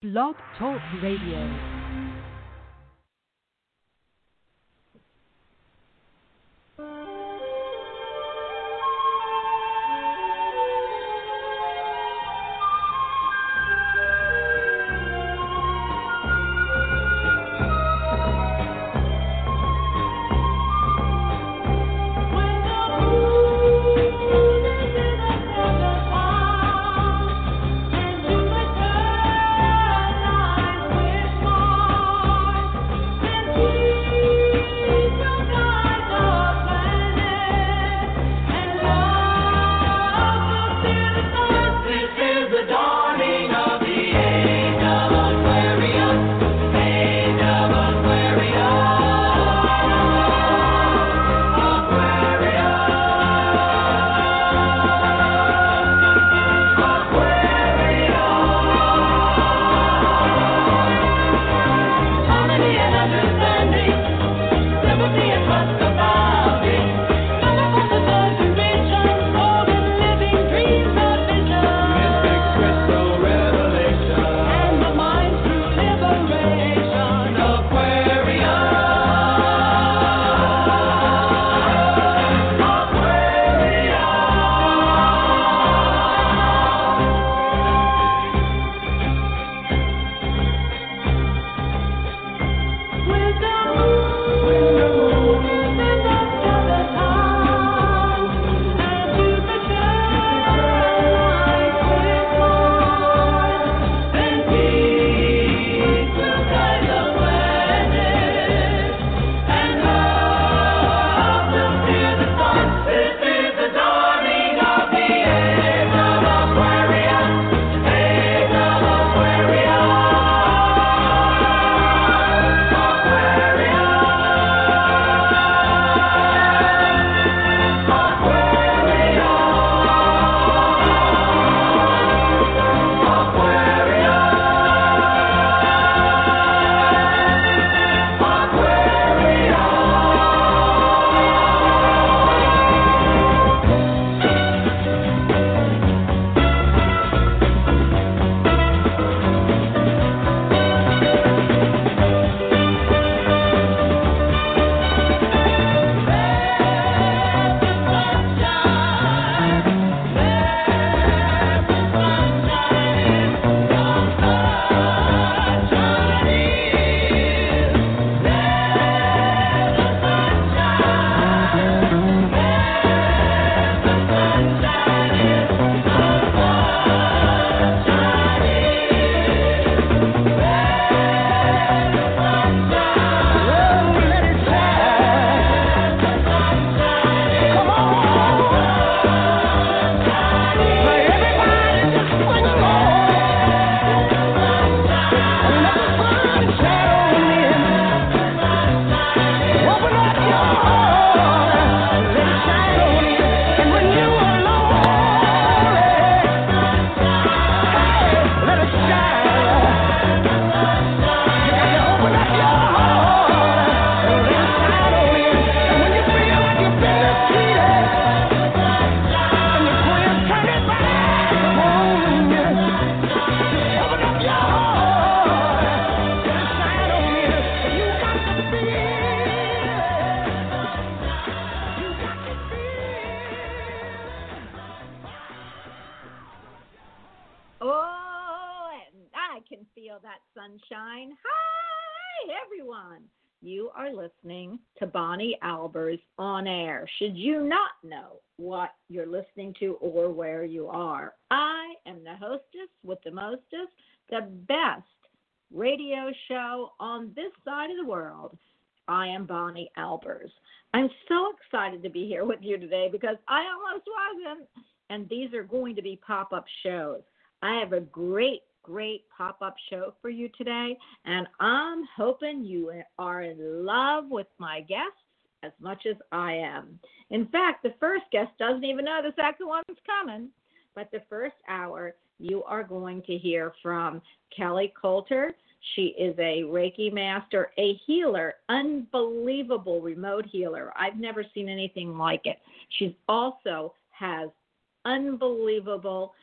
Blog Talk Radio. Should you not know what you're listening to or where you are. I am the hostess with the mostest, the best radio show on this side of the world. I am Bonnie Albers. I'm so excited to be here with you today because I almost wasn't. And these are going to be pop up shows. I have a great, great pop up show for you today. And I'm hoping you are in love with my guest as much as I am. In fact, the first guest doesn't even know the second one's coming. But the first hour, you are going to hear from Kelly Coulter. She is a Reiki master, a healer, unbelievable remote healer. I've never seen anything like it. She also has unbelievable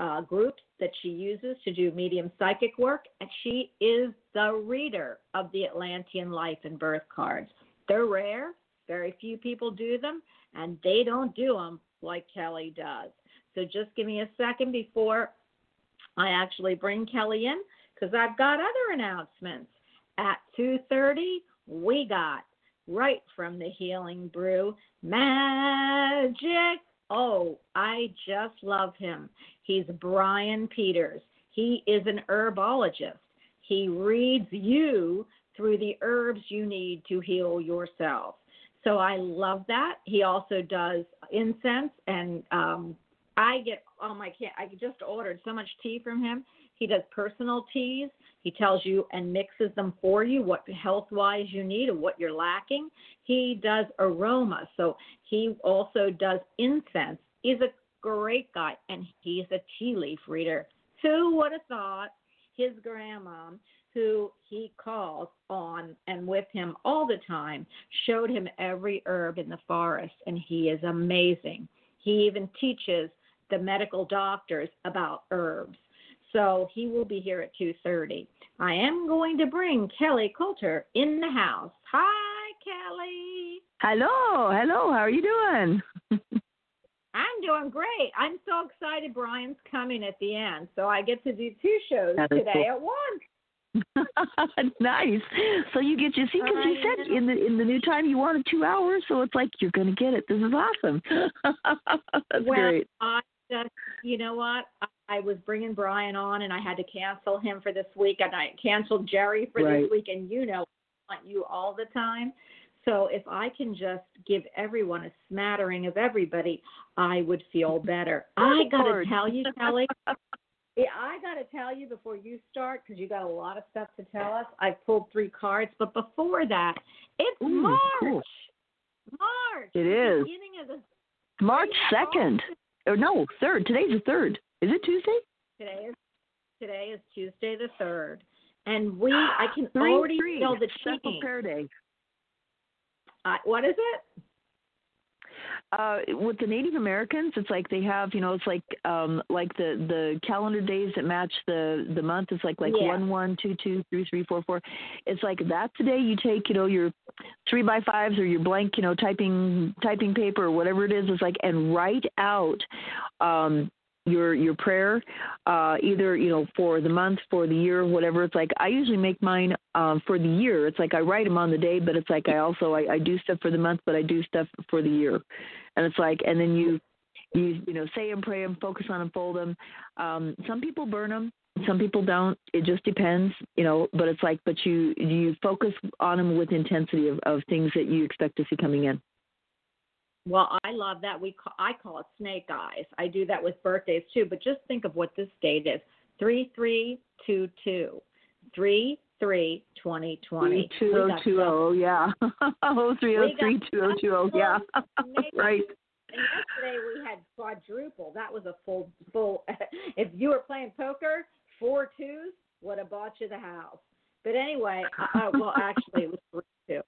uh, groups that she uses to do medium psychic work, and she is the reader of the Atlantean life and birth cards. They're rare, very few people do them, and they don't do them like Kelly does. So just give me a second before I actually bring Kelly in because I've got other announcements. At 2:30, we got right from the Healing Brew Magic. Oh, I just love him. He's Brian Peters. He is an herbologist. He reads you through the herbs you need to heal yourself. So I love that. He also does incense, and um, I get oh my can I just ordered so much tea from him. He does personal teas. He tells you and mixes them for you what health wise you need and what you're lacking. He does aroma, so he also does incense. He's a great guy, and he's a tea leaf reader. Who would have thought his grandma who he calls on and with him all the time, showed him every herb in the forest, and he is amazing. He even teaches the medical doctors about herbs. So he will be here at 2:30. I am going to bring Kelly Coulter in the house. Hi, Kelly. Hello, hello. How are you doing? I'm doing great. I'm so excited Brian's coming at the end. So I get to do two shows today cool. at once. nice. So you get your see because you said in the in the new time you wanted two hours, so it's like you're going to get it. This is awesome. That's well, great. I just you know what I was bringing Brian on and I had to cancel him for this week and I canceled Jerry for right. this week and you know I want you all the time. So if I can just give everyone a smattering of everybody, I would feel better. I got to tell you, Kelly, Yeah, I got to tell you before you start because you got a lot of stuff to tell us. I pulled three cards, but before that, it's Ooh, March. Cool. March. It is. Beginning of the March second. Or no, third. Today's the third. Is it Tuesday? Today is today is Tuesday the third, and we I can three, already three. feel the cheating. day. Uh, what is it? Uh with the Native Americans, it's like they have, you know, it's like um like the the calendar days that match the the month. It's like like Yeah. one one two two three three four four. It's like that day You take, you know, your three by fives or your blank, you know, typing typing paper or whatever it is. It's like and write out um your your prayer uh either you know for the month for the year whatever it's like i usually make mine um for the year it's like i write them on the day but it's like i also I, I do stuff for the month but i do stuff for the year and it's like and then you you you know say and pray them focus on them fold them um some people burn them some people don't it just depends you know but it's like but you you focus on them with intensity of, of things that you expect to see coming in Well, I love that. We call, I call it snake eyes. I do that with birthdays too. But just think of what this date is: three three two two, three three twenty twenty. two oh two oh yeah oh three oh three two oh two oh yeah right And yesterday we had quadruple. That was a full full. if you were playing poker, four twos would have bought you the house. But anyway, uh, uh, well actually it was three two.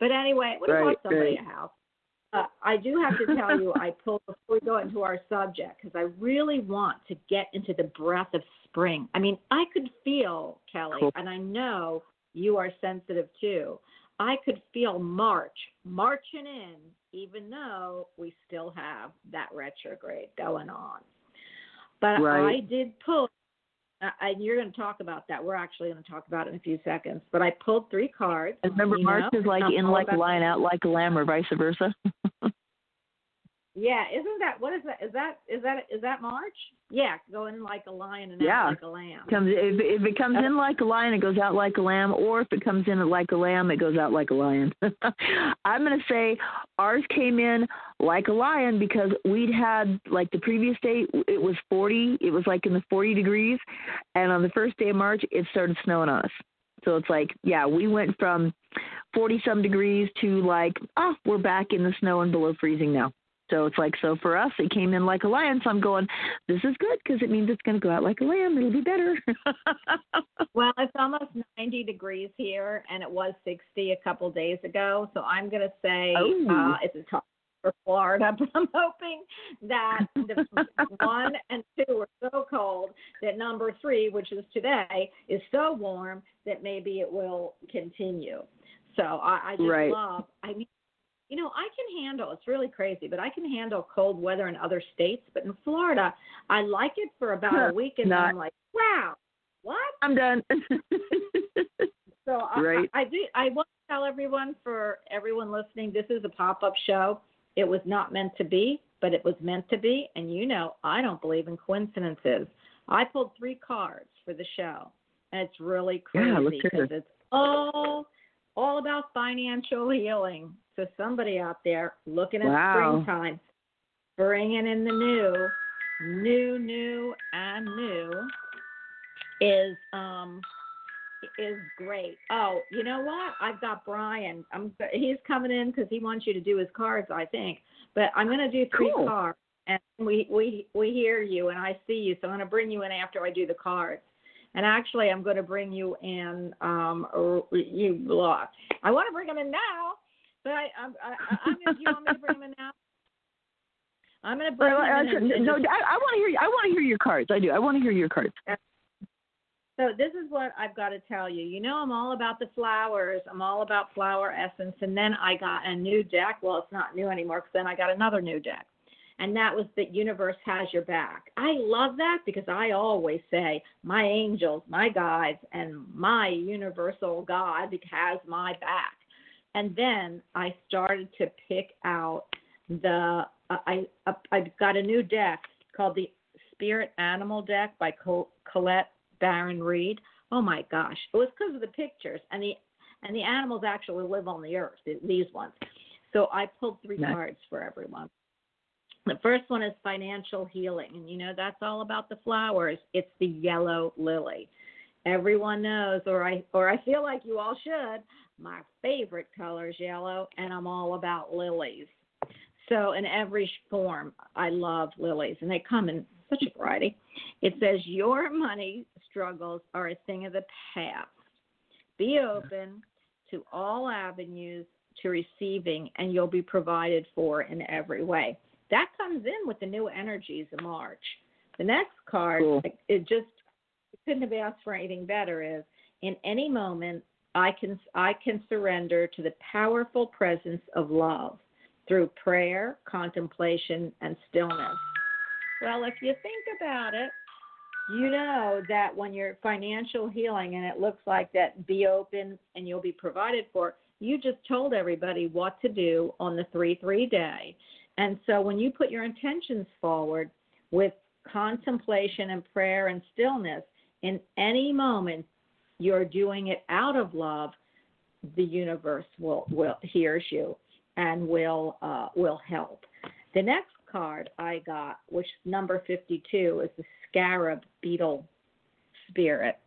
but anyway, it would have Right, bought somebody right. a house. Uh, I do have to tell you, I pulled before we go into our subject because I really want to get into the breath of spring. I mean, I could feel Kelly, Cool. and I know you are sensitive too. I could feel March marching in, even though we still have that retrograde going on. But Right. I did pull, uh, and you're going to talk about that. We're actually going to talk about it in a few seconds. But I pulled three cards. And remember, March know, is like in like lion, out like a lamb, or vice versa. Yeah, isn't that what is that? Is that is that is that March? Yeah, going like a lion and Yeah. out like a lamb. comes if, if it comes in uh, like a lion, it goes out like a lamb, or if it comes in like a lamb, it goes out like a lion. I'm gonna say ours came in like a lion because we'd had like the previous day it was 40, it was like in the 40 degrees, and on the first day of March it started snowing on us. So it's like, yeah, we went from 40 some degrees to like, oh, we're back in the snow and below freezing now. So it's like, so for us, it came in like a lion. So I'm going, this is good because it means it's going to go out like a lamb. It'll be better. Well, it's almost 90 degrees here, and it was 60 a couple days ago. So I'm going to say Oh. uh, it's a tough for Florida, but I'm hoping that the one and two are so cold that number three, which is today, is so warm that maybe it will continue. So I, I just Right. love. I mean, you know, I can handle. It's really crazy, but I can handle cold weather in other states. But in Florida, I like it for about a week, and then I'm like, wow, what? I'm done. So I- Right. I, I do. I want to tell everyone, for everyone listening, this is a pop-up show. It was not meant to be, but it was meant to be. And you know, I don't believe in coincidences. I pulled three cards for the show, and it's really crazy Yeah, because it. it's all all about financial healing. So somebody out there looking at Wow. springtime, bringing in the new, new, new, and new is um is great. Oh, you know what? I've got Brian. I'm he's coming in because he wants you to do his cards, I think. But I'm going to do three Cool. cards, and we we we hear you and I see you, so I'm going to bring you in after I do the cards. And actually, I'm going to bring you in. Um, you blah. I want to bring him in now, but I I'm I, I- I'm gonna, you want me to bring them now? I'm going to bring Well, I, him in. no, I, just- I want to hear. I want to hear your cards. I do. I want to hear your cards. So this is what I've got to tell you. You know, I'm all about the flowers. I'm all about flower essence. And then I got a new deck. Well, it's not new anymore because then I got another new deck. And that was the universe has your back. I love that because I always say my angels, my guides, and my universal God has my back. And then I started to pick out the uh, I uh, I I've got a new deck called the Spirit Animal deck by Col- Colette Baron-Reid. Oh my gosh, it was because of the pictures and the and the animals actually live on the earth. These ones. So I pulled three Nice. cards for everyone. The first one is financial healing, and you know that's all about the flowers. It's the yellow lily. Everyone knows, or I or I feel like you all should. My favorite color is yellow, and I'm all about lilies. So in every form, I love lilies, and they come in such a variety. It says your money struggles are a thing of the past. Be open to all avenues to receiving, and you'll be provided for in every way. That comes in with the new energies of March. The next card, Cool. it just couldn't have asked for anything better. Is in any moment I can I can surrender to the powerful presence of love through prayer, contemplation, and stillness. Well, if you think about it, you know that when you're financial healing and it looks like that, be open and you'll be provided for. You just told everybody what to do on the 3 3 day. And so when you put your intentions forward with contemplation and prayer and stillness, in any moment you're doing it out of love, the universe will, will hears you and will uh, will help. The next card I got, which number 52, is the scarab beetle spirit.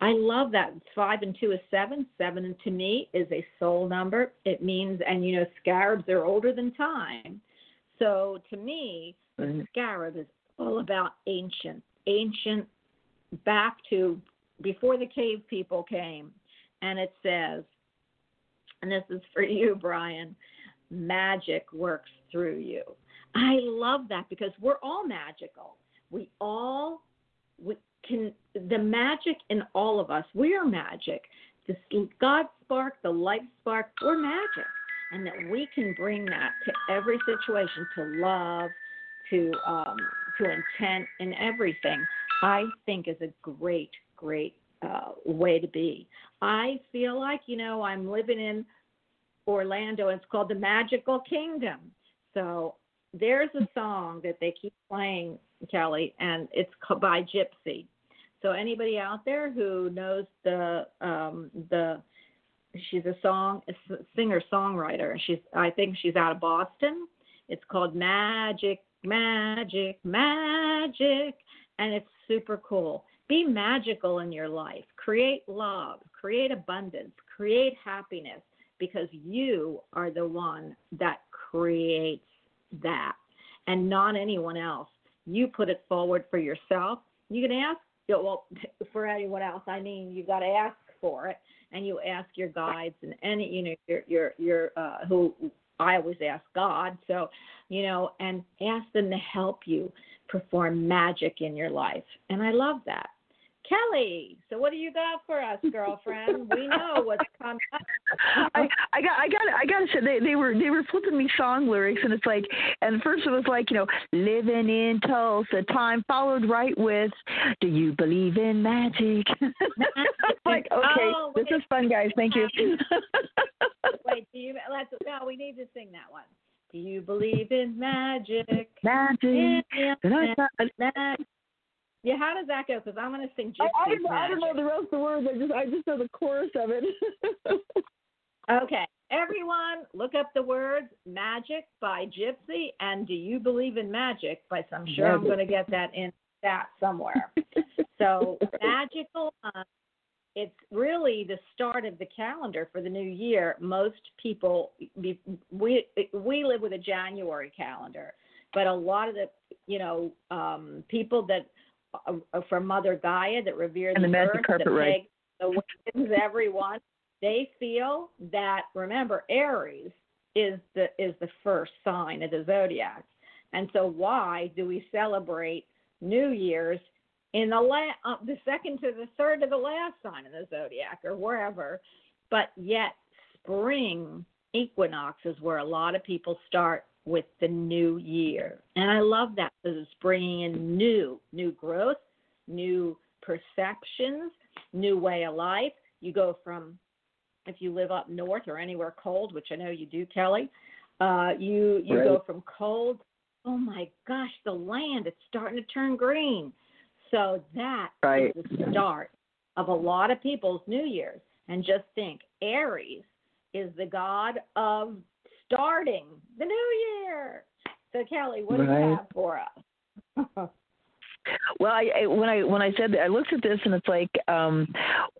I love that. Five and two is seven. Seven to me is a soul number. It means, and you know, scarabs are older than time. So to me, Right. scarab is all about ancient, ancient, back to before the cave people came. And it says, and this is for you, Brian magic works through you. I love that because we're all magical. We all we can the magic in all of us. We are magic. The God spark, the light spark, we're magic. And that we can bring that to every situation, to love, to um, to intent, and everything. I think is a great, great uh, way to be. I feel like you know I'm living in Orlando. It's called the Magical Kingdom. So there's a song that they keep playing, Kelly, and it's by Gypsy. So anybody out there who knows the um, the she's a song a singer songwriter. She's I think she's out of Boston. It's called Magic, Magic, Magic, and it's super cool. Be magical in your life. Create love. Create abundance. Create happiness because you are the one that creates that and not anyone else. You put it forward for yourself. You can ask, well, for anyone else, I mean, you got to ask for it and you ask your guides and any, you know, your, your, your, uh, who I always ask God. So, you know, and ask them to help you perform magic in your life. And I love that. Kelly, so what do you got for us, girlfriend? we know what's coming. I, I got I got I got to say they they were they were flipping me song lyrics and it's like and first it was like you know living in Tulsa time followed right with do you believe in magic? like okay oh, this is fun guys thank you. wait do you let's no we need to sing that one. Do you believe in magic? Magic. magic. Yeah, how does that go? Because I'm going to sing Gypsy. I, I, don't know, I don't know the rest of the words. I just I just know the chorus of it. okay, everyone, look up the words "Magic" by Gypsy and "Do You Believe in Magic?" by some. Sure, I'm going to get that in that somewhere. so magical. Uh, it's really the start of the calendar for the new year. Most people, we we live with a January calendar, but a lot of the you know um, people that uh, from Mother Gaia that revere and the, the earth, carpet ride. the winds, everyone. They feel that remember Aries is the is the first sign of the zodiac, and so why do we celebrate New Year's in the la- uh, the second to the third of the last sign of the zodiac or wherever, but yet spring equinox is where a lot of people start with the new year. And I love that because it's bringing in new, new growth, new perceptions, new way of life. You go from, if you live up north or anywhere cold, which I know you do, Kelly, uh, you you right. go from cold. Oh my gosh, the land it's starting to turn green. So that right. is the start of a lot of people's New Year's. And just think, Aries is the god of starting the new year. So Kelly, what right. do you have for us? well, I, I, when I when I said that, I looked at this and it's like um,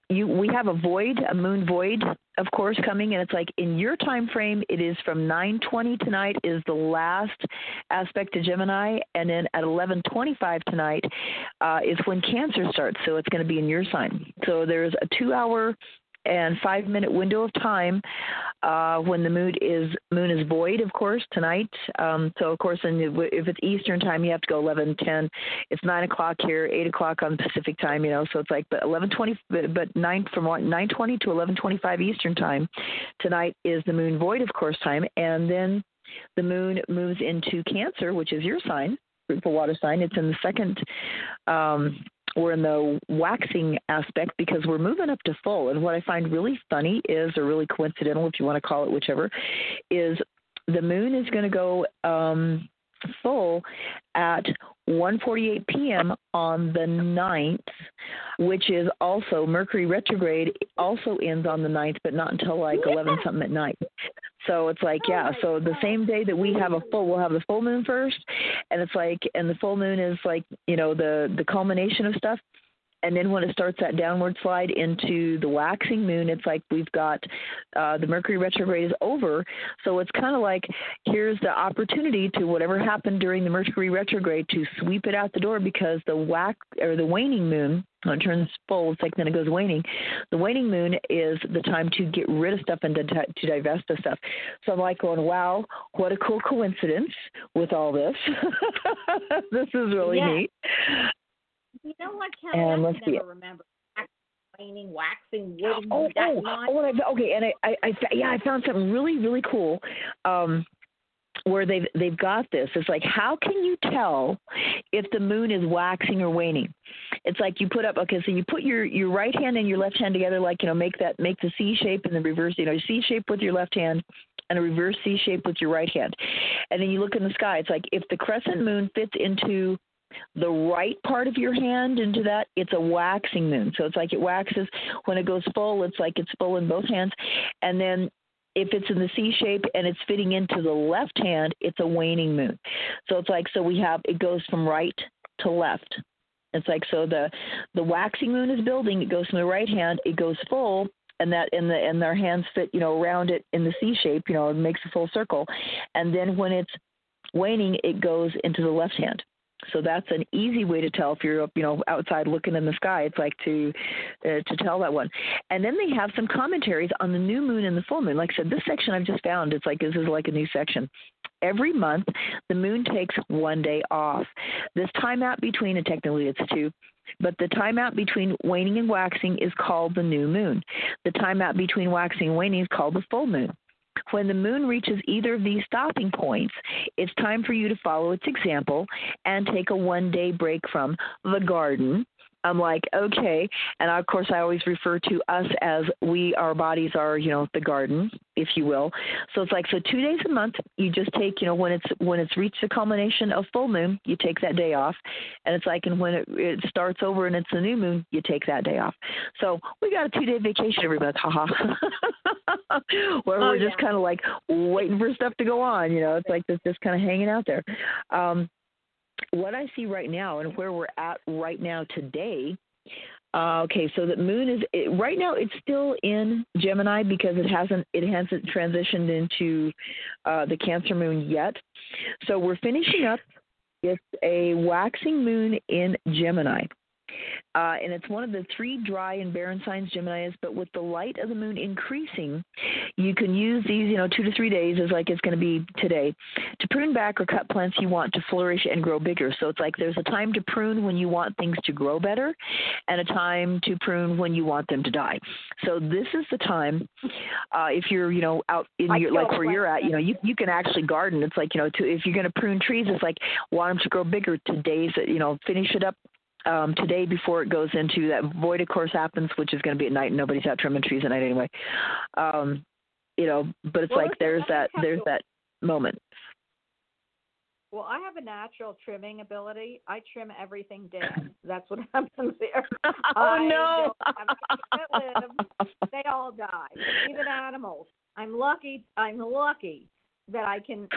you we have a void, a moon void, of course, coming, and it's like in your time frame, it is from 9:20 tonight is the last aspect to Gemini, and then at 11:25 tonight uh, is when Cancer starts. So it's going to be in your sign. So there's a two-hour and five minute window of time uh, when the moon is moon is void, of course, tonight. Um, so of course, in, if it's Eastern time, you have to go eleven ten. It's nine o'clock here, eight o'clock on Pacific time. You know, so it's like but eleven twenty, but nine from nine twenty to eleven twenty five Eastern time. Tonight is the moon void, of course, time, and then the moon moves into Cancer, which is your sign, the water sign. It's in the second um, we're in the waxing aspect because we're moving up to full. And what I find really funny is, or really coincidental, if you want to call it whichever, is the moon is going to go um, full at 1:48 p.m. on the 9th, which is also Mercury retrograde also ends on the 9th, but not until like 11 something at night. So it's like, oh yeah, so the same day that we have a full, we'll have the full moon first, and it's like, and the full moon is like, you know, the the culmination of stuff and then when it starts that downward slide into the waxing moon, it's like we've got uh, the Mercury retrograde is over. So it's kind of like here's the opportunity to whatever happened during the Mercury retrograde to sweep it out the door because the wax or the waning moon when it turns full, it's like then it goes waning. The waning moon is the time to get rid of stuff and to, to divest of stuff. So I'm like going, wow, what a cool coincidence with all this. this is really yeah. neat. You know what, Kelly? And I let's never remember waxing, waxing, wood. Oh, oh, oh, okay, and I, I, I, yeah, I found something really, really cool. Um, where they've they've got this. It's like how can you tell if the moon is waxing or waning? It's like you put up okay, so you put your your right hand and your left hand together, like you know, make that make the C shape and the reverse, you know, C shape with your left hand and a reverse C shape with your right hand, and then you look in the sky. It's like if the crescent moon fits into the right part of your hand into that, it's a waxing moon. So it's like it waxes when it goes full, it's like it's full in both hands. And then if it's in the C shape and it's fitting into the left hand, it's a waning moon. So it's like so we have it goes from right to left. It's like so the the waxing moon is building, it goes from the right hand, it goes full, and that and the and their hands fit, you know, around it in the C shape, you know, it makes a full circle. And then when it's waning, it goes into the left hand. So that's an easy way to tell if you're you know outside looking in the sky. It's like to uh, to tell that one. And then they have some commentaries on the new moon and the full moon. Like I said, this section I've just found. It's like this is like a new section. Every month, the moon takes one day off. This time out between, and technically it's two, but the time out between waning and waxing is called the new moon. The time out between waxing and waning is called the full moon. When the moon reaches either of these stopping points, it's time for you to follow its example and take a one day break from the garden I'm like, okay. And of course, I always refer to us as we, our bodies are, you know, the garden, if you will. So it's like, so two days a month, you just take, you know, when it's when it's reached the culmination of full moon, you take that day off, and it's like, and when it, it starts over and it's the new moon, you take that day off. So we got a two day vacation every month, haha. Where oh, we're yeah. just kind of like waiting for stuff to go on, you know. It's like it's just kind of hanging out there. Um, what I see right now and where we're at right now today. Uh, okay, so the moon is it, right now. It's still in Gemini because it hasn't it hasn't transitioned into uh, the Cancer moon yet. So we're finishing up. It's a waxing moon in Gemini. Uh, and it's one of the three dry and barren signs Gemini is. But with the light of the moon increasing, you can use these, you know, two to three days, as like it's going to be today, to prune back or cut plants you want to flourish and grow bigger. So it's like there's a time to prune when you want things to grow better, and a time to prune when you want them to die. So this is the time, uh, if you're, you know, out in your like where you're at, you know, you you can actually garden. It's like you know, to, if you're going to prune trees, it's like want them to grow bigger. Today's, you know, finish it up um, today before it goes into that void of course happens, which is going to be at night and nobody's out trimming trees at night anyway. Um, you know, but it's well, like there's that there's that moment. Well, I have a natural trimming ability. I trim everything dead. That's what happens there. oh I no! Live, they all die, even animals. I'm lucky. I'm lucky that I can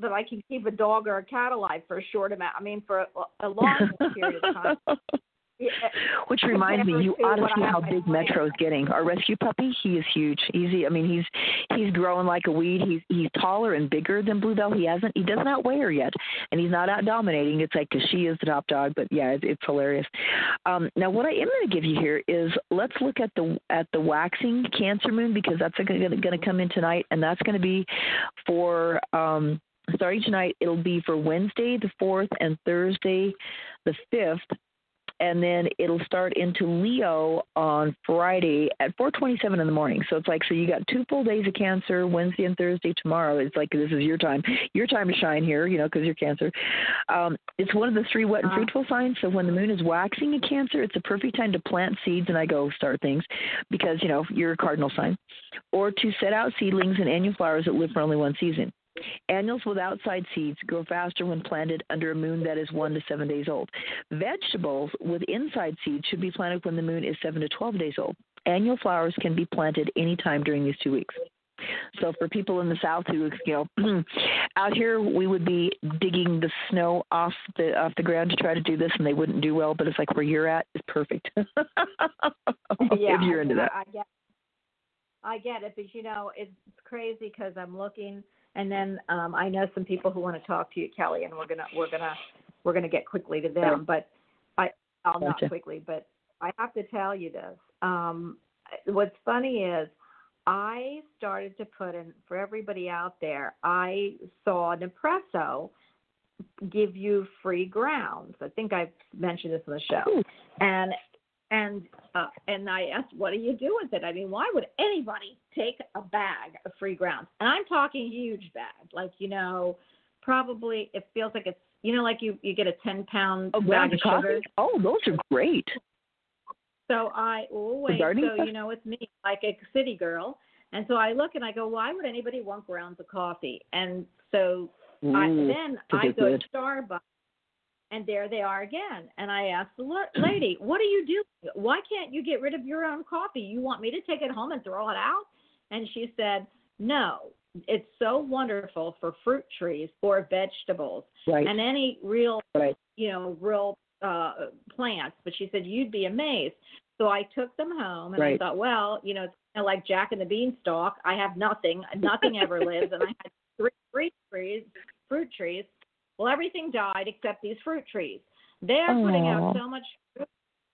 that I can keep a dog or a cat alive for a short amount. I mean, for a, a long period of time. Which reminds me, you ought to see how big Metro is getting. Our rescue puppy, he is huge. Easy. I mean, he's he's growing like a weed. He's he's taller and bigger than Bluebell. He hasn't he doesn't outweigh her yet, and he's not out dominating. It's like because she is the top dog. But yeah, it, it's hilarious. Um, now, what I am going to give you here is let's look at the at the waxing Cancer Moon because that's going to come in tonight, and that's going to be for. Um, starting tonight, it'll be for Wednesday the 4th and Thursday the 5th and then it'll start into Leo on Friday at 4:27 in the morning. So it's like so you got two full days of Cancer, Wednesday and Thursday. Tomorrow it's like this is your time, your time to shine here, you know, because you're Cancer. Um, it's one of the three wet and uh-huh. fruitful signs. So when the moon is waxing in Cancer, it's a perfect time to plant seeds, and I go start things because you know you're a cardinal sign, or to set out seedlings and annual flowers that live for only one season. Annuals with outside seeds grow faster when planted under a moon that is one to seven days old. Vegetables with inside seeds should be planted when the moon is seven to 12 days old. Annual flowers can be planted anytime during these two weeks. So for people in the south who, you know, out here we would be digging the snow off the off the ground to try to do this, and they wouldn't do well. But it's like where you're at is perfect. yeah, if you're into that. I get, I get it, but you know, it's crazy because I'm looking and then um, I know some people who want to talk to you, Kelly, and we're gonna we're gonna we're gonna get quickly to them. But I I'll gotcha. not quickly, but I have to tell you this. Um, what's funny is I started to put in for everybody out there. I saw Nespresso give you free grounds. I think I've mentioned this on the show, and and uh, and I asked, what do you do with it? I mean, why would anybody take a bag of free grounds? And I'm talking huge bag, like you know, probably it feels like it's you know, like you you get a ten pound oh, bag of coffee? sugar. Oh, those are great. So I oh wait, so you know, it's me, like a city girl, and so I look and I go, why would anybody want grounds of coffee? And so I, then I go good. to Starbucks and there they are again. And I asked the lady, "What are you doing? Why can't you get rid of your own coffee? You want me to take it home and throw it out?" And she said, "No, it's so wonderful for fruit trees or vegetables right. and any real, right. you know, real uh plants." But she said you'd be amazed. So I took them home and right. I thought, well, you know, it's kind of like Jack and the Beanstalk. I have nothing, nothing ever lives, and I had three fruit trees, fruit trees Well, everything died except these fruit trees. They're putting out so much fruit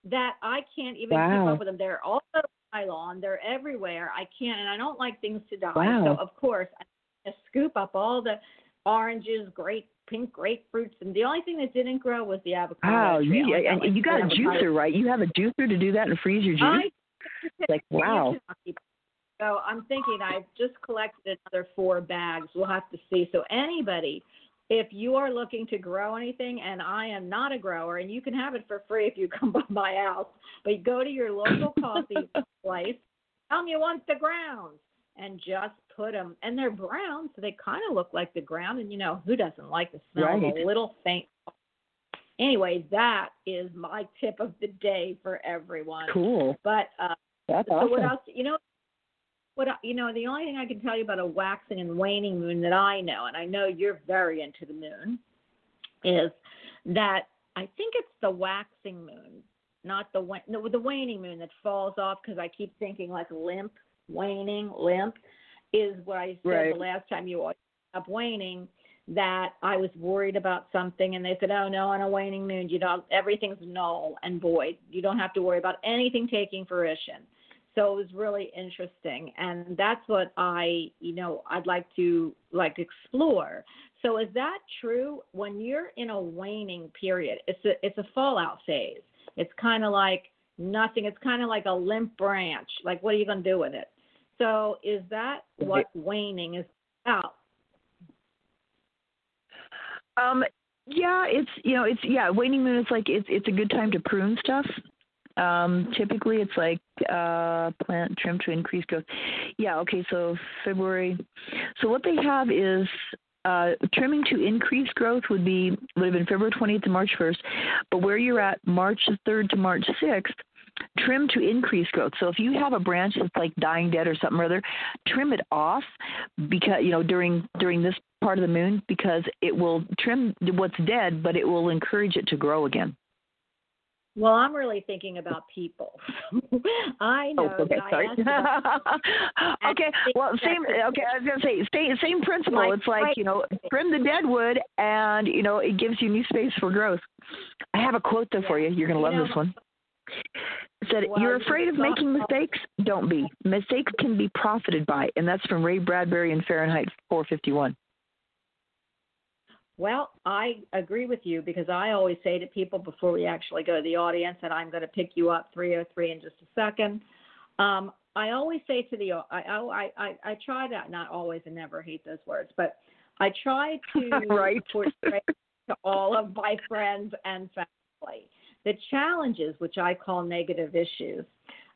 that I can't even keep up with them. They're all over my lawn. They're everywhere. I can't, and I don't like things to die. Wow. So of course, I scoop up all the oranges, grape, pink grapefruits, and the only thing that didn't grow was the avocado. Wow, you, and like you got a juicer, right? You have a juicer to do that and freeze your juice. I Like, wow. So I'm thinking I've just collected another four bags. We'll have to see. So anybody, if you are looking to grow anything, and I am not a grower, and you can have it for free if you come by my house, but go to your local coffee place, tell them you want the grounds, and just put them. And they're brown, so they kind of look like the ground. And you know who doesn't like the smell of Right. a little faint. Anyway, that is my tip of the day for everyone. Cool. But uh, That's so awesome. what else? You know, what I- uh, you know, the only thing I can tell you about a waxing and waning moon that I know, and I know you're very into the moon, is that I think it's the waxing moon, not the no, the waning moon that falls off because I keep thinking like limp, waning, limp, is what I said Right. the last time you up waning. That I was worried about something, and they said, "Oh no, on a waning moon, you know, everything's null and void. You don't have to worry about anything taking fruition." So it was really interesting and that's what i you know i'd like to like explore. So is that true? When you're in a waning period it's a it's a fallout phase. It's kind of like nothing it's kind of like a limp branch. Like what are you going to do with it? So is that what waning is about? Um, yeah, it's you know, it's yeah, waning moon. It's like it's it's a good time to prune stuff. Um, typically, it's like uh, plant trim to increase growth. Yeah, okay. So February. So what they have is uh, trimming to increase growth would be would have been February 20th to March 1st, but where you're at March 3rd to March 6th. Trim to increase growth. So if you have a branch that's like dying dead or something or other, trim it off because you know during during this part of the moon because it will trim what's dead, but it will encourage it to grow again. Well i'm really thinking about people i oh, know Oh, okay, sorry. okay, well, same. Okay, I was gonna say, same, same principle. Like it's like you know, trim the dead wood, and you know, it gives you new space for growth. I have a quote though for you. You're gonna You love know, this one. It said, Well, "You're afraid of making mistakes? Don't be. Mistakes can be profited by." And that's from Ray Bradbury in Fahrenheit 451. Well, I agree with you because I always say to people before we actually go to the audience, and I'm going to pick you up 303 in just a second. Um, I always say to the I, I I I try to not always and never hate those words, but I try to Right. portray to all of my friends and family the challenges, which I call negative issues.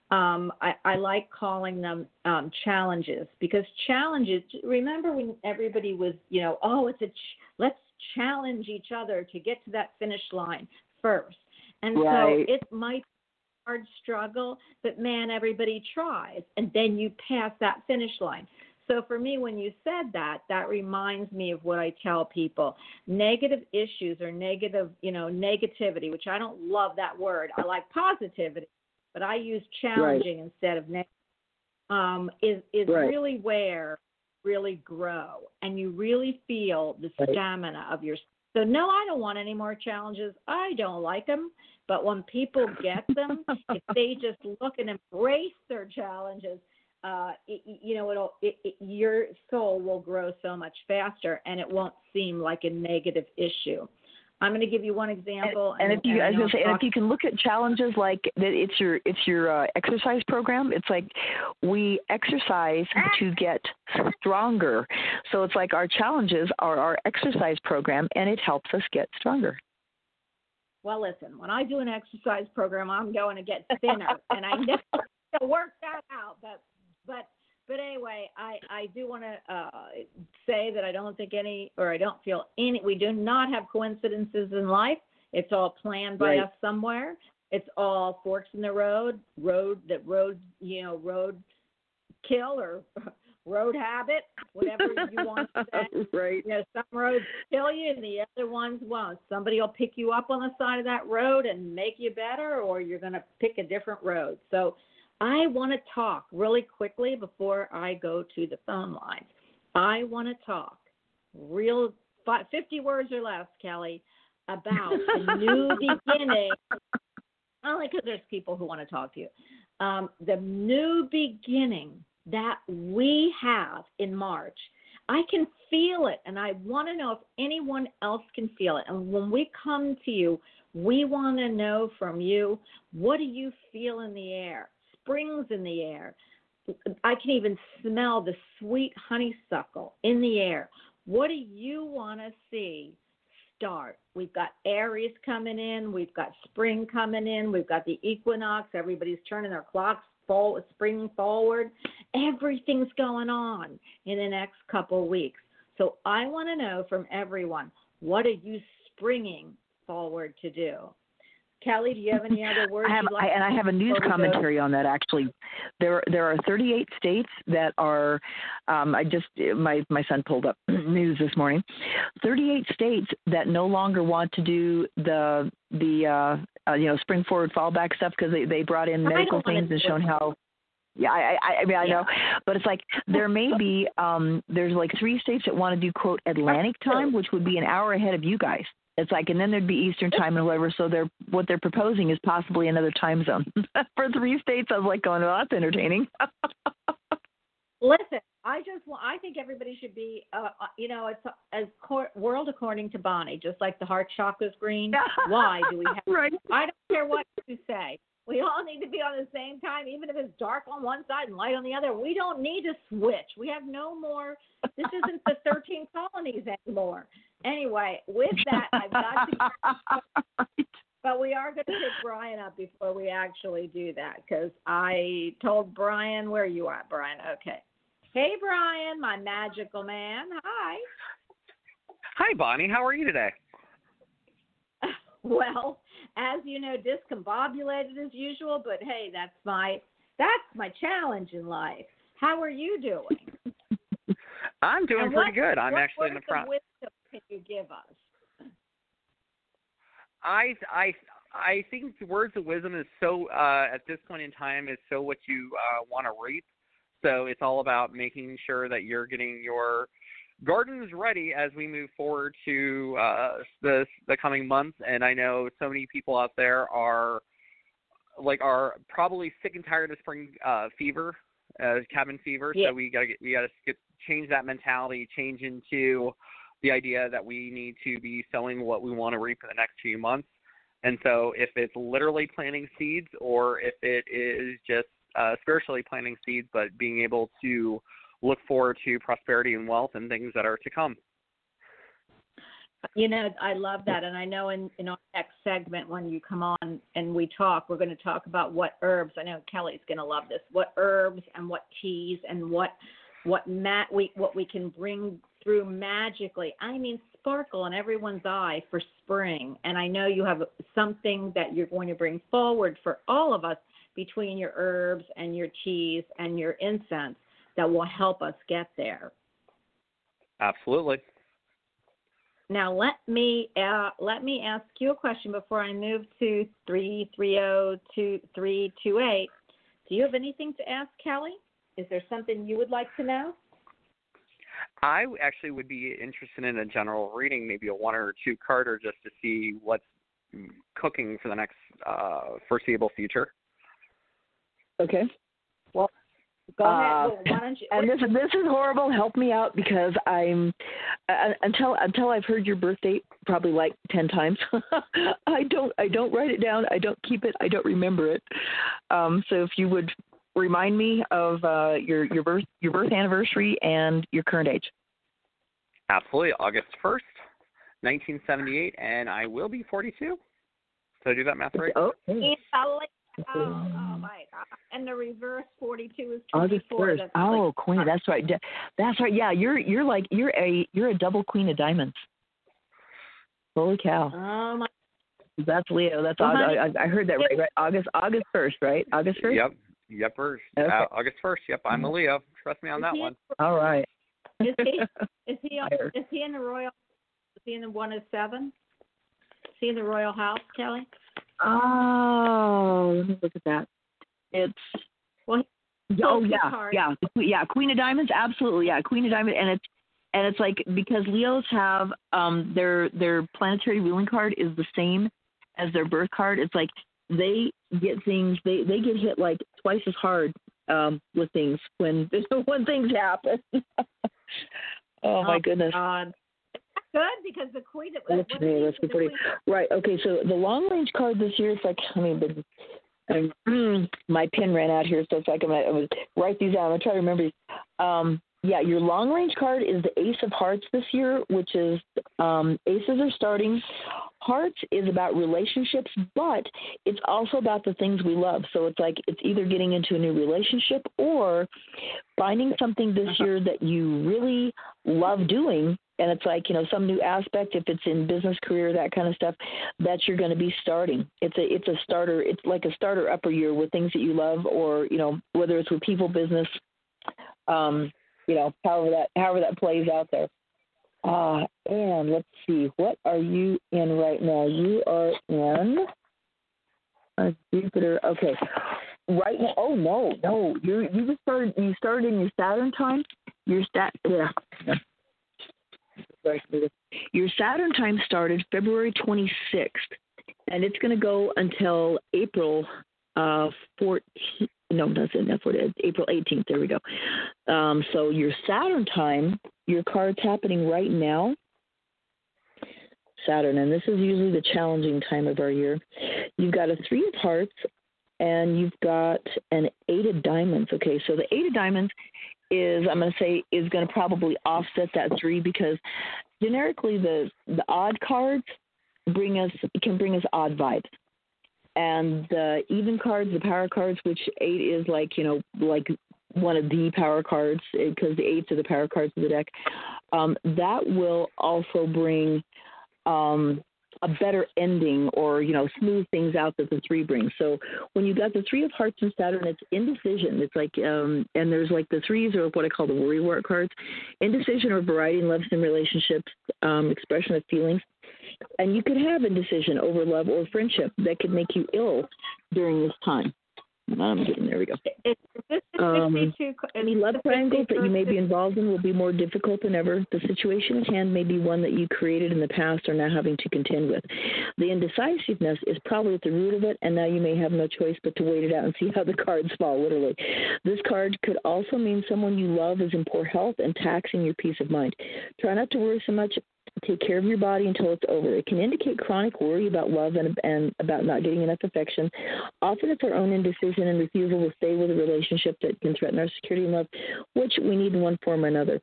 Um, I, I like calling them um, challenges because challenges. Remember when everybody was, you know, oh, it's a ch- let's challenge each other to get to that finish line first. And Right. so it might be a hard struggle, but man, everybody tries, and then you pass that finish line. So for me, when you said that, that reminds me of what I tell people. Negative issues or negative, you know, negativity, which I don't love that word. I like positivity, but I use challenging instead of negative. Um, is is Right. really where really grow and you really feel the Right. stamina of your. So no, I don't want any more challenges. I don't like them. But when people get them, if they just look and embrace their challenges, uh, it, you know, it'll it, it, your soul will grow so much faster, and it won't seem like a negative issue. I'm going to give you one example. And, if you, I I was say, and if you can look at challenges like that, it's your it's your uh, exercise program. It's like we exercise to get stronger. So it's like our challenges are our exercise program, and it helps us get stronger. Well, listen, when I do an exercise program, I'm going to get thinner, and I never work that out. But but but anyway, I I do want to uh, say that I don't think any, or I don't feel any. We do not have coincidences in life. It's all planned by Right. us somewhere. It's all forks in the road, road that road you know road kill or road habit, whatever you want to say. right. You know, some roads kill you and the other ones won't. Somebody will pick you up on the side of that road and make you better, or you're going to pick a different road. So I want to talk really quickly before I go to the phone lines. I want to talk real 50 words or less, Kelly, about the new beginning. Only because there's people who want to talk to you. Um, the new beginning that we have in March. I can feel it, and I want to know if anyone else can feel it. And when we come to you, we want to know from you what do you feel in the air? Springs in the air. I can even smell the sweet honeysuckle in the air. What do you want to see start? We've got Aries coming in, we've got spring coming in, we've got the equinox, everybody's turning their clocks forward, spring forward. Everything's going on in the next couple weeks. So I want to know from everyone, what are you springing forward to do? Kelly, do you have any other words? I have, like I, and I have a news commentary on that. Actually, there there are 38 states that are. Um, I just my my son pulled up news this morning. 38 states that no longer want to do the the uh, uh, you know spring forward fallback stuff because they they brought in medical things and shown how yeah, I, I, I mean, I yeah. know, but it's like there may be, um, there's like three states that want to do quote Atlantic time, which would be an hour ahead of you guys. It's like, and then there'd be Eastern time and whatever. So they're what they're proposing is possibly another time zone for three states. I was like, going, well, that's entertaining. Listen, I just I think everybody should be, uh, uh, you know, it's as cor- world according to Bonnie, just like the heart chakra's green. Why do we have? right. I don't care what you say. We all need to be on the same time, even if it's dark on one side and light on the other. We don't need to switch. We have no more. This isn't the 13 colonies anymore. Anyway, with that, I've got to. But we are going to pick Brian up before we actually do that because I told Brian where you are, Brian. Okay. Hey, Brian, my magical man. Hi. Hi, Bonnie. How are you today? Well, as you know, discombobulated as usual, but hey, that's my that's my challenge in life. How are you doing? I'm doing And pretty what- good. I'm what actually in the of front. wisdom can you give us? I I I think the words of wisdom is so uh, at this point in time is so what you uh, want to reap. So it's all about making sure that you're getting your gardens ready as we move forward to uh, the the coming months. And I know so many people out there are like are probably sick and tired of spring uh, fever, uh, cabin fever. Yeah. So we gotta get we gotta get, change that mentality, change into the idea that we need to be selling what we want to reap in the next few months. And so, if it's literally planting seeds, or if it is just uh, spiritually planting seeds, but being able to look forward to prosperity and wealth and things that are to come. You know, I love that, and I know in in our next segment when you come on and we talk, we're going to talk about what herbs. I know Kelly's going to love this. What herbs and what teas and what what mat we what we can bring through magically. I mean, sparkle in everyone's eye for spring, and I know you have something that you're going to bring forward for all of us between your herbs and your teas and your incense that will help us get there. Absolutely. Now let me uh, let me ask you a question before I move to three three zero two three two eight. Do you have anything to ask Kelly? Is there something you would like to know? I actually would be interested in a general reading, maybe a one or two carder, just to see what's cooking for the next uh, foreseeable future. Okay. Go Uh, ahead. Well, why don't you? And this this is horrible. Help me out because I'm uh, until until I've heard your birth date probably like ten times. I don't I don't write it down. I don't keep it. I don't remember it. Um, so if you would remind me of uh, your your birth your birth anniversary and your current age. Absolutely, August first, nineteen seventy-eight, and I will be forty-two. Did I do that math right? Oh, It's a late- Oh, oh my God! And the reverse forty-two is August twenty-four. first. That's Oh, like- Queen. That's right. That's right. Yeah, you're you're like you're a you're a double Queen of Diamonds. Holy cow! Oh my! That's Leo. That's Well, Aug- honey- I, I heard that right. Right. August August first. Right. August first. Yep. Yep. First. Okay. Uh, August first. Yep. I'm a Leo. Trust me on Is that he- one. All right. Is he is he on, is he in the royal? Is he in the one of seven? Is he in the royal house, Kelly? Oh, let me look at that. It's Well, oh yeah, yeah, yeah. Queen of Diamonds, absolutely, yeah. Queen of Diamonds, and it's and it's like because Leos have um their their planetary ruling card is the same as their birth card. It's like they get things they they get hit like twice as hard um with things when when things happen. oh my goodness. God. Good because the queen. Let's see, let's be pretty. Right. Okay. So the long range card this year, it's like I mean, the, and, my pen ran out here, so it's like I'm gonna, I'm gonna write these down. I'm gonna try to remember these. Um, yeah, your long range card is the Ace of Hearts this year, which is um, aces are starting. Hearts is about relationships, but it's also about the things we love. So it's like it's either getting into a new relationship or finding something this year that you really love doing and it's like you know some new aspect if it's in business career that kind of stuff that you're going to be starting it's a it's a starter it's like a starter upper year with things that you love or you know whether it's with people business um you know however that however that plays out there. Uh and let's see what are you in right now? You are in Jupiter okay. Right now oh no no you you just started you started in your Saturn time? Your stat yeah. Your Saturn time started February 26th, and it's going to go until April uh, 14th. No, that's what it is. April 18th. There we go. Um, so your Saturn time, your card's happening right now. Saturn, and this is usually the challenging time of our year. You've got a three of hearts, and you've got an eight of diamonds. Okay, so the eight of diamonds is I'm going to say is going to probably offset that three because generically the the odd cards bring us can bring us odd vibes, and the even cards, the power cards, which eight is like you know like one of the power cards because the eights are the power cards of the deck. Um, that will also bring um, a better ending or you know smooth things out that the three brings. So when you got the three of hearts and Saturn, it's indecision. It's like um, and there's like the threes are what I call the worry wart cards, indecision or variety in loves and relationships, um, expression of feelings, and you could have indecision over love or friendship that could make you ill during this time. I'm getting there. We go. Is this the Um, Any love triangles that you may be involved in will be more difficult than ever. The situation at hand may be one that you created in the past or now having to contend with. The indecisiveness is probably at the root of it, and now you may have no choice but to wait it out and see how the cards fall, literally. This card could also mean someone you love is in poor health and taxing your peace of mind. Try not to worry so much. Take care of your body until it's over. It can indicate chronic worry about love and, and about not getting enough affection. Often it's our own indecision and refusal to stay with a relationship that can threaten our security and love, which we need in one form or another.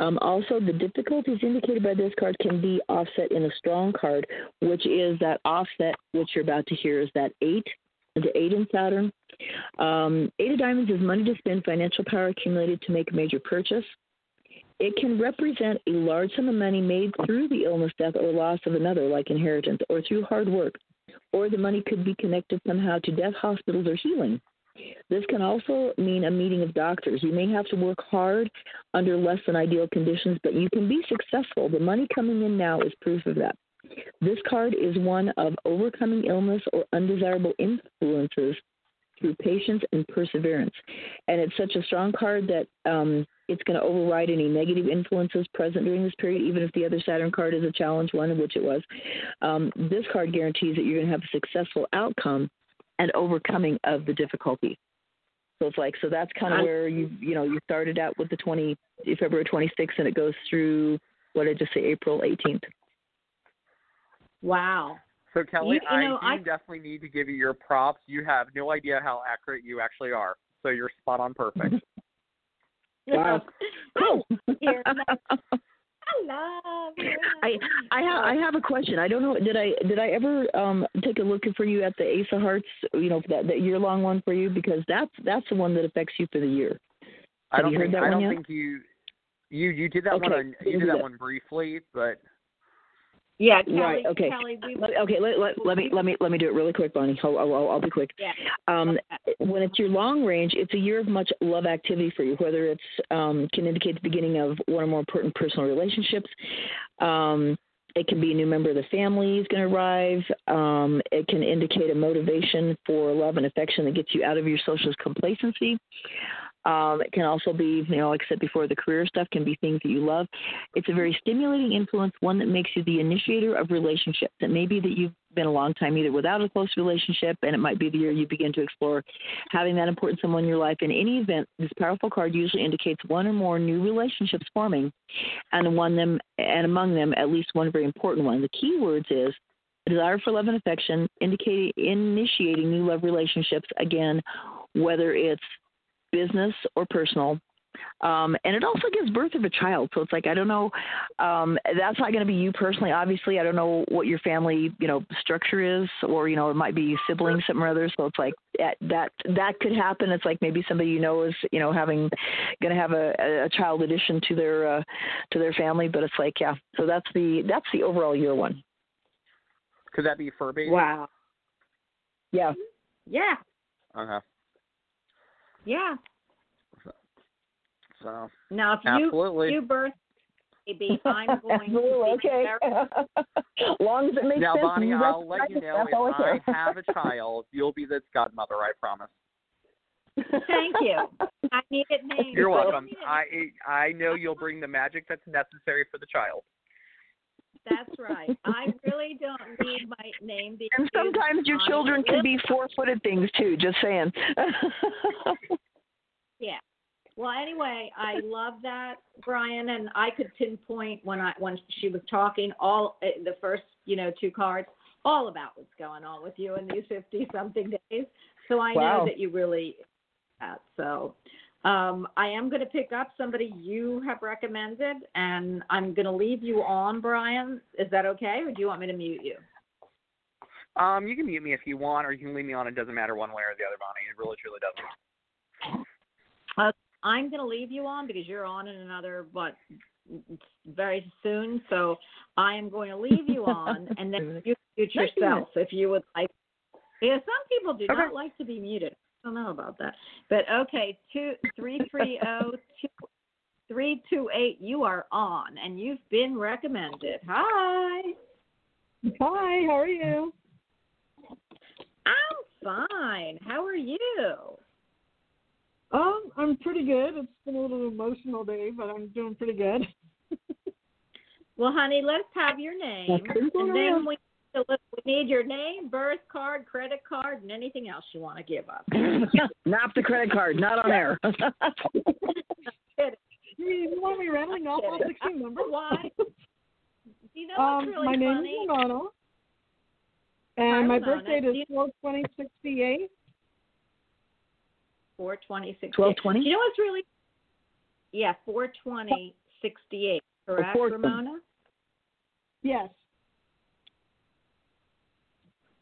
Um, also, the difficulties indicated by this card can be offset in a strong card, which is that offset, which you're about to hear, is that eight, the eight in Saturn. Um, eight of diamonds is money to spend, financial power accumulated to make a major purchase. It can represent a large sum of money made through the illness, death, or loss of another, like inheritance, or through hard work. Or the money could be connected somehow to death, hospitals, or healing. This can also mean a meeting of doctors. You may have to work hard under less than ideal conditions, but you can be successful. The money coming in now is proof of that. This card is one of overcoming illness or undesirable influences through patience and perseverance. And it's such a strong card that um, it's going to override any negative influences present during this period, even if the other Saturn card is a challenge one, which it was. Um, this card guarantees that you're going to have a successful outcome and overcoming of the difficulty. So it's like so that's kind of where you you know you started out with the 20 February 26th and it goes through what did I just say April 18th. Wow. So Kelly, You- you I do I- definitely need to give you your props. You have no idea how accurate you actually are. So you're spot on perfect. Wow. Cool. I love you. I I have I have a question. I don't know. Did I did I ever um take a look for you at the Ace of Hearts? You know that that year long one for you because that's that's the one that affects you for the year. I Have don't you heard think that I one don't yet? think you you you did that one Okay, on you did that that. one briefly, but Yeah, Kelly. Right, okay. Kelly, we, Let- Okay, let, let, let me let me let me do it really quick, Bonnie. I'll, I'll, I'll be quick. yeah. Um, when it's your long range, it's a year of much love activity for you. Whether it's um, can indicate the beginning of one or more important personal relationships. Um, it can be a new member of the family is going to arrive. Um, it can indicate a motivation for love and affection that gets you out of your social complacency. Um, it can also be, you know, like I said before, the career stuff can be things that you love. It's a very stimulating influence, one that makes you the initiator of relationships. It may be that you've been a long time either without a close relationship, and it might be the year you begin to explore having that important someone in your life. In any event, this powerful card usually indicates one or more new relationships forming, and one them and among them at least one very important one. The key words is desire for love and affection, indicating initiating new love relationships. Again, whether it's business or personal. Um, and it also gives birth of a child. So it's like I don't know. Um, that's not going to be you personally. Obviously, I don't know what your family you know structure is, or you know it might be siblings, something or other. So it's like that that that could happen. It's like maybe somebody you know is you know having going to have a, a child addition to their uh, to their family. But it's like yeah. So that's the that's the overall year one. Could that be fur baby? Wow. Yeah. Yeah. Okay. Yeah. So Now, if absolutely. you you birth baby, I'm going Absolutely, to be okay. long as it makes now, sense. Bonnie, you I'll let you know if I I have a child, you'll be the godmother. I promise. Thank you. I need it named. You're welcome. I I know you'll bring the magic that's necessary for the child. That's right. I really don't need my name being And sometimes your children can be four-footed things too. Just saying. Yeah. Well, anyway, I love that, Brian, and I could pinpoint when I when she was talking all uh, the first you know two cards all about what's going on with you in these fifty something days. So I Wow. know that you really that. So um, I am going to pick up somebody you have recommended, and I'm going to leave you on, Brian. Is that okay, or do you want me to mute you? Um, you can mute me if you want, or you can leave me on. It doesn't matter one way or the other, Bonnie. It really truly doesn't. I'm going to leave you on because you're on in another, what, very soon. So I am going to leave you on, and then you mute yourself if you would like. Yeah, some people do Okay. not like to be muted. Don't know about that, but okay, two three three zero two three two eight. You are on, and you've been recommended. Hi, Hi, how are you? I'm fine. How are you? Um, I'm pretty good. It's been a little emotional day, but I'm doing pretty good. Well, honey, let's have your name, and then we we need your name, birth card, credit card, and anything else you want to give up. not the credit card. Not on air. You, you want me rattling off all 16 numbers? Why? You know what's Um, really my name funny? is Ramona, and my Ramona. birth date is you- 42068. Four twenty sixty. 1220? You know what's really? Yeah, four twenty sixty eight. Correct, Ramona? Yes.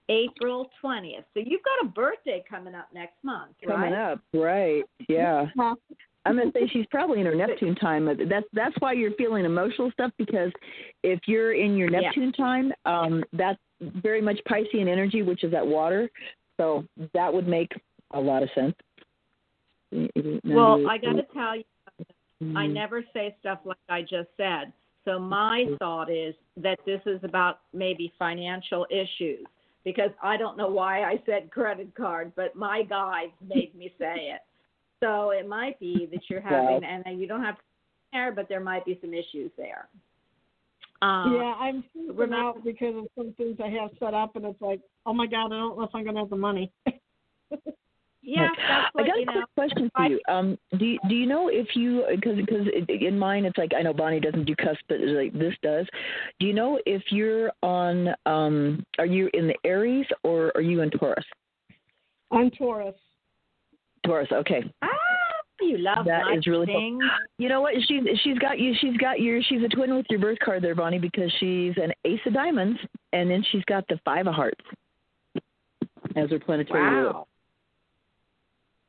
April twentieth. So you've got a birthday coming up next month, Coming right? up, right? Yeah. I'm gonna say she's probably in her Neptune time. That's that's why you're feeling emotional stuff because if you're in your Yeah. Neptune time, um, that's very much Piscean energy, which is that water. So that would make a lot of sense. Well, I got to tell you, I Mm. never say stuff like I just said. So my thought is that this is about maybe financial issues because I don't know why I said credit card, but my guides made me say it. So it might be that you're having, and you don't have to care, but there might be some issues there. Um, yeah, I'm freaking out because of some things I have set up, and it's like, oh my god, I don't know if I'm gonna have the money. yeah, that's I got you a know. quick question for you. Um, do you, do you know if you because because in mine it's like I know Bonnie doesn't do cusp, but it's like this does. Do you know if you're on? Um, are you in the Aries or are you in Taurus? I'm Taurus. Taurus. Okay. Ah, you love That my is really cool. You know what? She's she's got you. She's got your. She's a twin with your birth card there, Bonnie, because she's an Ace of Diamonds, and then she's got the Five of Hearts as her planetary ruler. Wow.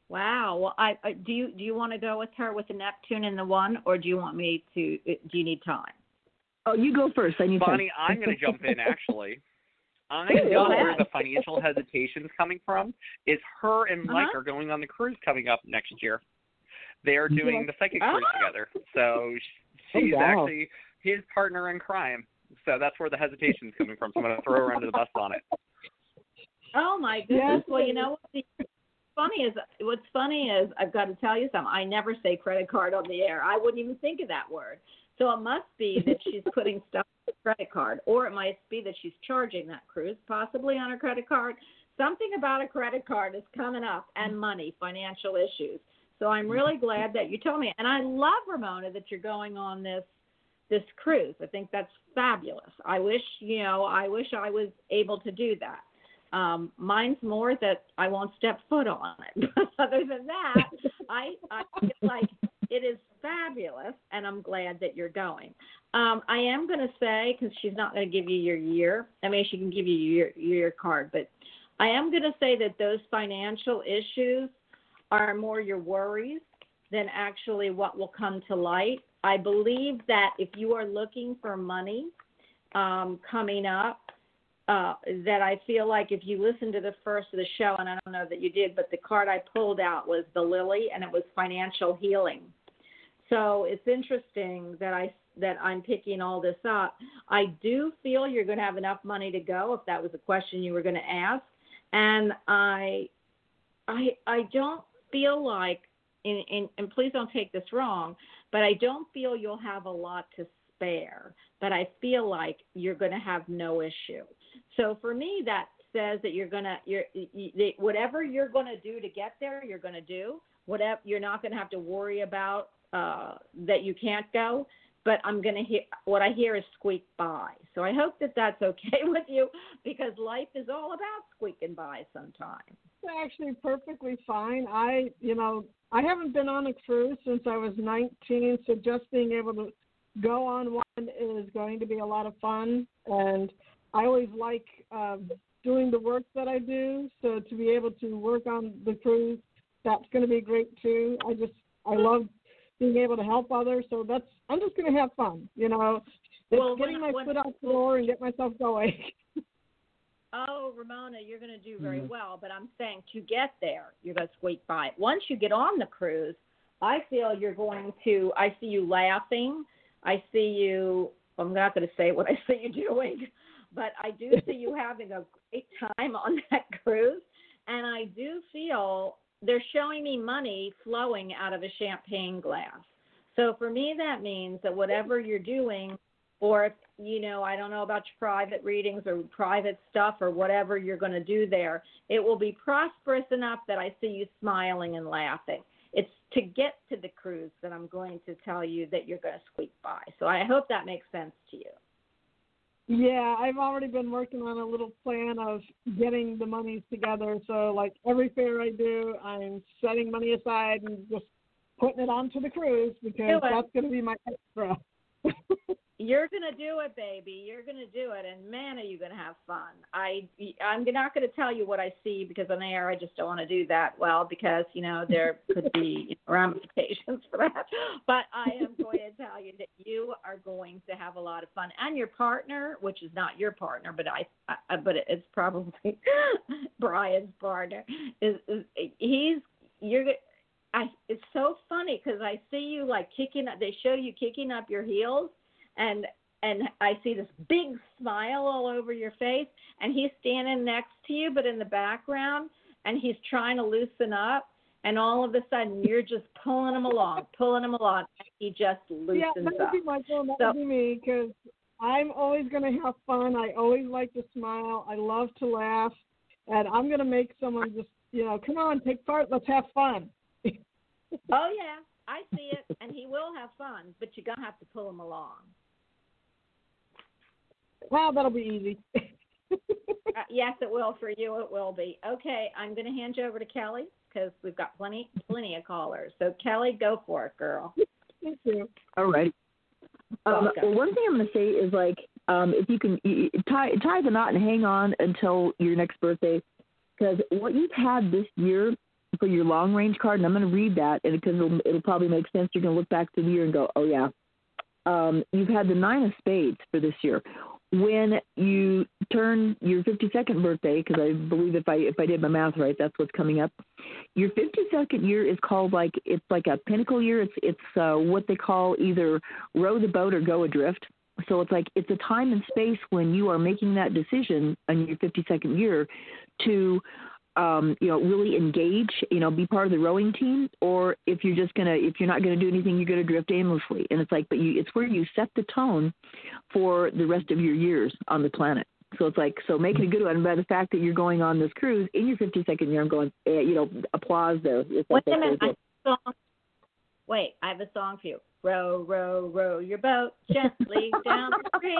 Wow. Well, I, I do you do you want to go with her with the Neptune and the one, or do you want me to? Do you need time? Oh, you go first. I need time. Bonnie, I'm going to jump in actually. I Hey, know go where the financial hesitation's coming from. Is her and Mike Uh-huh. are going on the cruise coming up next year. They are doing the psychic cruise Oh. together. So sh- Oh, she's wow. actually his partner in crime. So that's where the hesitation's coming from. So I'm going to throw her under the bus on it. Oh my goodness. Yes. Well, you know what? The funny is what's funny is I've got to tell you something. I never say credit card on the air. I wouldn't even think of that word. So it must be that she's putting stuff on her credit card, or it might be that she's charging that cruise possibly on her credit card. Something about a credit card is coming up, and money, financial issues. So I'm really glad that you told me, and I love Ramona that you're going on this this cruise. I think that's fabulous. I wish you know I wish I was able to do that. Um, mine's more that I won't step foot on it. Other than that, I, I feel like it is fabulous, and I'm glad that you're going. Um, I am going to say because she's not going to give you your year. I mean, she can give you your your card, but I am going to say that those financial issues are more your worries than actually what will come to light. I believe that if you are looking for money um, coming up, uh, that I feel like if you listen to the first of the show, and I don't know that you did, but the card I pulled out was the lily, and it was financial healing. So it's interesting that I that I'm picking all this up. I do feel you're going to have enough money to go, if that was a question you were going to ask, and I, I, I don't feel like, and, and, and please don't take this wrong, but I don't feel you'll have a lot to spare. But I feel like you're going to have no issue. So for me, that says that you're gonna you're you, whatever you're gonna do to get there, you're gonna do. Whatever you're not gonna have to worry about uh, that you can't go. But I'm gonna hear what I hear is squeak by. So I hope that that's okay with you because life is all about squeaking by sometimes. Actually perfectly fine. I, you know, I haven't been on a cruise since I was 19, so just being able to go on one is going to be a lot of fun. And I always like um, doing the work that I do, so to be able to work on the cruise, that's going to be great too. I just I love being able to help others, so that's I'm just going to have fun, you know. It's Well, getting when- my when- foot out the door and get myself going. Oh, Ramona, you're going to do very Mm-hmm. well, but I'm saying to get there, you're going to squeak by. Once you get on the cruise, I feel you're going to. I see you laughing. I see you. I'm not going to say what I see you doing, but I do see you having a great time on that cruise, and I do feel they're showing me money flowing out of a champagne glass. So for me, that means that whatever you're doing, or if you know, I don't know about your private readings or private stuff or whatever you're going to do there, it will be prosperous enough that I see you smiling and laughing. It's to get to the cruise that I'm going to tell you that you're going to squeak by. So I hope that makes sense to you. Yeah, I've already been working on a little plan of getting the monies together. So, like every fair I do, I'm setting money aside and just putting it onto the cruise because that's going to be my extra. You're gonna do it, baby. You're gonna do it, and man, are you gonna have fun. I I'm not gonna tell you what I see because on air I just don't want to do that. Well, because you know there could be ramifications for that. But I am going to tell you that you are going to have a lot of fun, and your partner, which is not your partner, but I, I but it's probably Brian's partner, is, is he's you're. I it's so funny because I see you like kicking up. They show you kicking up your heels and and I see this big smile all over your face, and he's standing next to you, but in the background, and he's trying to loosen up, and all of a sudden you're just pulling him along, pulling him along, and he just loosens yeah, that would up. be Michael. That So- would be me because I'm always going to have fun. I always like to smile. I love to laugh, and I'm going to make someone just you know, come on, take part. Let's have fun. Oh yeah, I see it, and he will have fun, but you're gonna have to pull him along. Wow, that'll be easy. Uh, yes, it will for you. It will be. Okay, I'm going to hand you over to Kelly because we've got plenty, plenty of callers. So Kelly, go for it, girl. Thank you. All right. Um, well, one thing I'm going to say is like, um, if you can y- y- tie tie the knot and hang on until your next birthday, because what you've had this year for your long range card, and I'm going to read that, and because it'll, it'll probably make sense. You're going to look back to the year and go, oh yeah. Um, you've had the nine of spades for this year. When you turn your 52nd birthday, because I believe if I if I did my math right, that's what's coming up. Your 52nd year is called like it's like a pinnacle year. It's it's uh, what they call either row the boat or go adrift. So it's like it's a time and space when you are making that decision in your 52nd year to um, you know, really engage, you know, be part of the rowing team, or if you're just gonna, if you're not gonna do anything, you're gonna drift aimlessly. And it's like, but you, it's where you set the tone for the rest of your years on the planet. So it's like, so make it a good one. by the fact that you're going on this cruise in your 52nd year, I'm going, eh, you know, applause there. It's Wait like a minute. I have a song. Wait, I have a song for you. Row, row, row your boat gently down the stream.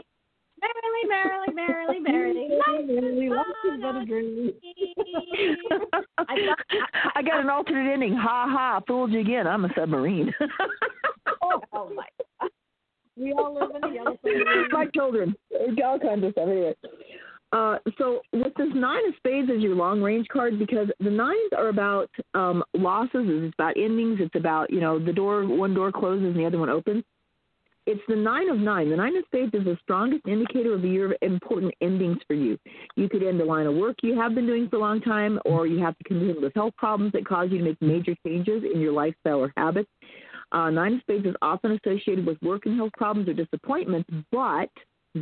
Merrily, merrily, merrily, merrily. Really, life is but a dream. I got, I, I got an alternate ending. Ha ha! Fooled you again. I'm a submarine. oh, oh my God. We all live in a yellow submarine. My children, all kinds of stuff. Anyway, uh, so with this nine of spades as your long range card, because the nines are about um, losses, it's about endings, it's about you know the door one door closes and the other one opens. It's the nine of nine. The nine of spades is the strongest indicator of the year of important endings for you. You could end a line of work you have been doing for a long time, or you have to contend with health problems that cause you to make major changes in your lifestyle or habits. Uh, nine of spades is often associated with work and health problems or disappointments, but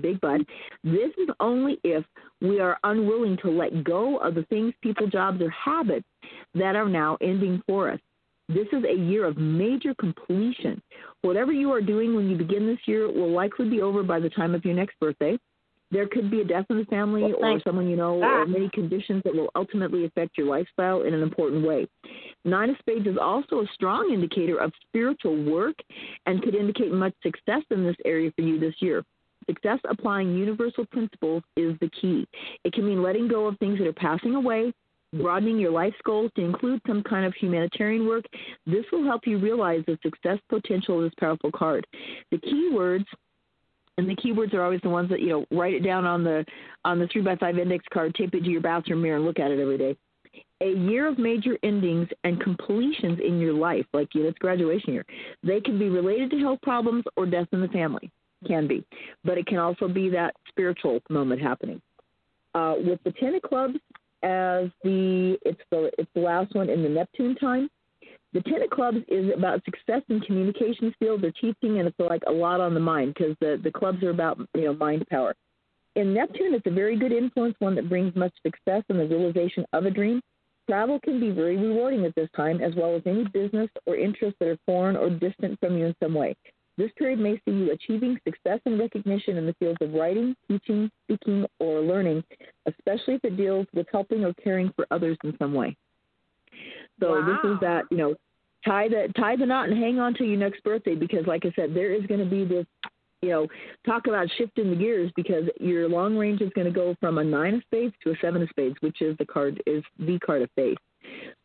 big but this is only if we are unwilling to let go of the things, people, jobs, or habits that are now ending for us. This is a year of major completion. Whatever you are doing when you begin this year will likely be over by the time of your next birthday. There could be a death in the family Well, or someone you know, or many conditions that will ultimately affect your lifestyle in an important way. Nine of Spades is also a strong indicator of spiritual work and could indicate much success in this area for you this year. Success applying universal principles is the key. It can mean letting go of things that are passing away, broadening your life's goals to include some kind of humanitarian work. This will help you realize the success potential of this powerful card. The keywords and the keywords are always the ones that you know write it down on the on the three by five index card tape it to your bathroom mirror and look at it every day a year of major endings and completions in your life like you know, it's graduation year they can be related to health problems or death in the family can be but it can also be that spiritual moment happening uh, with the ten of clubs as the it's the it's the last one in the neptune time the Ten of Clubs is about success in communication skills or teaching, and it's like a lot on the mind because the, the clubs are about you know mind power. In Neptune, it's a very good influence, one that brings much success in the realization of a dream. Travel can be very rewarding at this time, as well as any business or interests that are foreign or distant from you in some way. This period may see you achieving success and recognition in the fields of writing, teaching, speaking, or learning, especially if it deals with helping or caring for others in some way. So this is that you know tie the tie the knot and hang on to your next birthday because like I said there is going to be this you know talk about shifting the gears because your long range is going to go from a nine of spades to a seven of spades which is the card is the card of faith.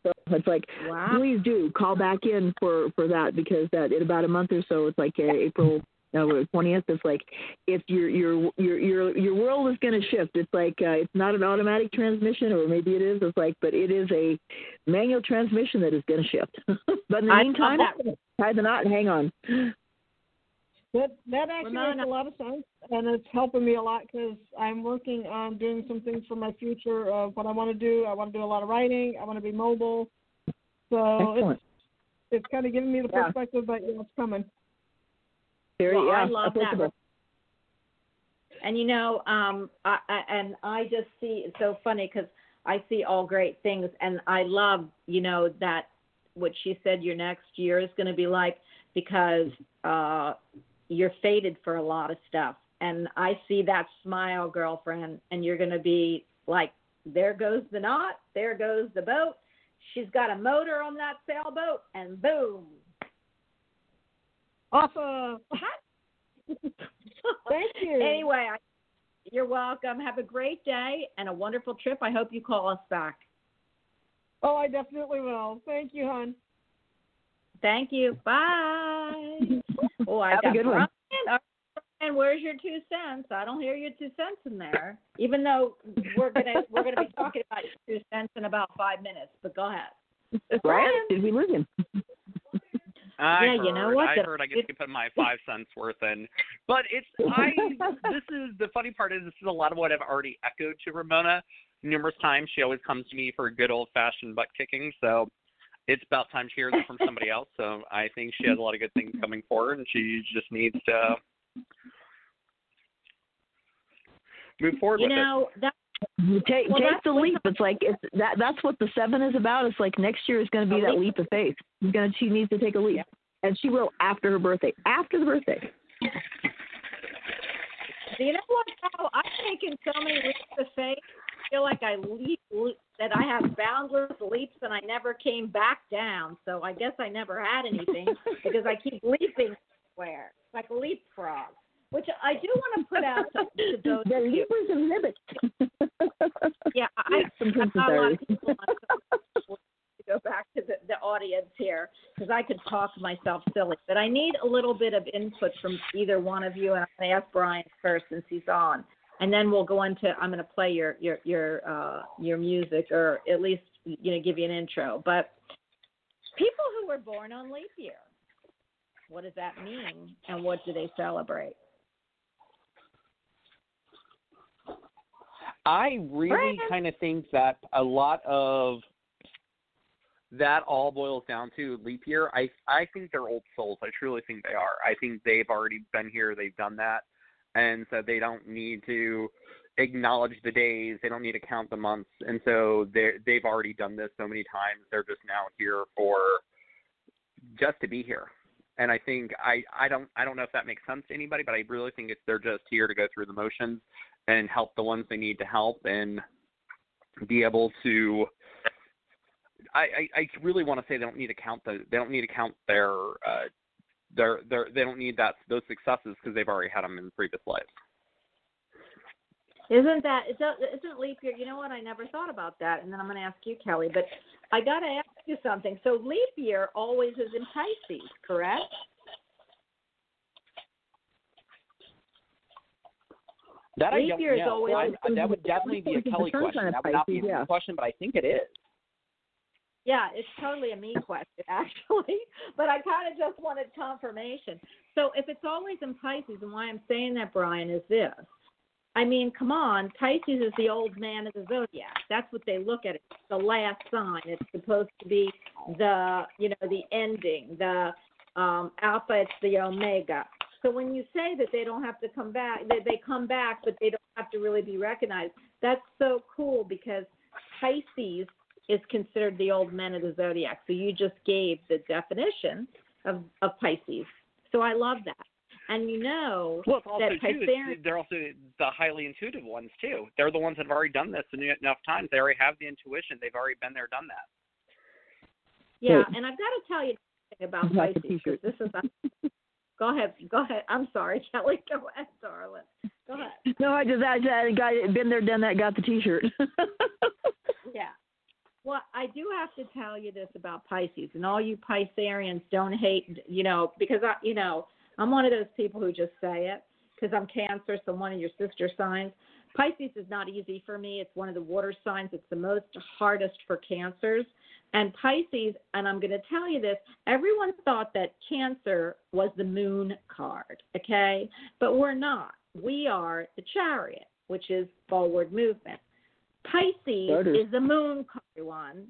So it's like Wow. please do call back in for for that because that in about a month or so it's like uh, April no twentieth it's like if your your your your your world is going to shift it's like uh, it's not an automatic transmission or maybe it is it's like but it is a manual transmission that is going to shift. But in the I meantime tie the knot and hang on That that actually Ramona. makes a lot of sense, and it's helping me a lot because I'm working on doing some things for my future of what I want to do. I want to do a lot of writing. I want to be mobile. So excellent it's it's kind of giving me the Yeah. perspective that you know, it's coming. very Well, I yeah love that. And you know, um, I, I and I just see it's so funny because I see all great things, and I love you know that what she said your next year is going to be like because uh, you're fated for a lot of stuff, and I see that smile, girlfriend, and you're going to be like, there goes the knot, there goes the boat. She's got a motor on that sailboat, and boom. Awesome. Thank you. Anyway, I, you're welcome. Have a great day and a wonderful trip. I hope you call us back. Oh, I definitely will. Thank you, hon. Thank you. Bye. Oh, I Have a got good one. Brian. All right, Brian, where's your two cents? I don't hear your two cents in there. Even though we're gonna we're gonna be talking about your two cents in about five minutes. But go ahead. Brian, did we lose him? I Yeah, heard, you know what? I The- heard I get to put my five cents worth in. But it's I this is the funny part is this is a lot of what I've already echoed to Ramona numerous times. She always comes to me for a good old fashioned butt kicking, so it's about time she hears it from somebody else. So I think she has a lot of good things coming forward and she just needs to move forward You with know that You take Well, take the leap. It's like it's that that's what the seven is about. It's like next year is going to be A that leap. leap of faith. She's gonna she needs to take a leap, and she will after her birthday. After the birthday. Do you know what? Though? I've taken so many leaps of faith. I feel like I leap, leap that I have boundless leaps and I never came back down. So I guess I never had anything because I keep leaping everywhere like a leapfrog. Which I do want to put out to, to those the of leapers and limits. Yeah, I, Some I've got a lot of people on to go back to the, the audience here because I could talk myself silly. But I need a little bit of input from either one of you, and I'm going to ask Brian first since he's on, and then we'll go into. I'm going to play your your your uh, your music, or at least you know give you an intro. But people who were born on leap year, what does that mean, and what do they celebrate? I really kind of think that a lot of that all boils down to leap year. I I think they're old souls. I truly think they are. I think they've already been here. They've done that, and so they don't need to acknowledge the days. They don't need to count the months, and so they they've already done this so many times. They're just now here for just to be here. And I think I I don't I don't know if that makes sense to anybody, but I really think it's they're just here to go through the motions and help the ones they need to help and be able to I, I, I really want to say they don't need to count the they don't need to count their uh their their they don't need that those successes because they've already had them in previous lives. Isn't that it does- isn't leap year? You know what? I never thought about that, and then I'm going to ask you, Kelly. But I got to ask you something. So leap year always is in Pisces, correct? That I Leap don't year is know. always- I'm- that would definitely be a Kelly question. sign That would not be a yeah. question, but I think it is. Yeah, it's totally a me question, actually. But I kind of just wanted confirmation. So if it's always in Pisces, and why I'm saying that, Brian, is this. I mean, come on, Pisces is the old man of the zodiac. That's what they look at. It's the last sign. It's supposed to be the, you know, the ending, the um, alpha. It's the omega. So when you say that they don't have to come back, they, they come back, but they don't have to really be recognized. That's so cool because Pisces is considered the old men of the zodiac. So you just gave the definition of, of Pisces. So I love that. And you know Well, it's also that too. They're also the highly intuitive ones too. They're the ones that have already done this enough times. They already have the intuition. They've already been there, done that. Yeah, Good. and I've got to tell you something about You like the Pisces. 'cause t-shirt. This is. go ahead. Go ahead. I'm sorry, Kelly. Go ahead, darling. Go ahead. No, I just I, I got been there, done that, got the T-shirt. Yeah. Well, I do have to tell you this about Pisces, and all you Piscearians don't hate, you know, because I, you know, I'm one of those people who just say it because I'm Cancer, so one of your sister signs. Pisces is not easy for me. It's one of the water signs. It's the most hardest for cancers. And Pisces, and I'm going to tell you this, everyone thought that Cancer was the moon card, okay? But we're not. We are the chariot, which is forward movement. Pisces Starters. is the moon card one.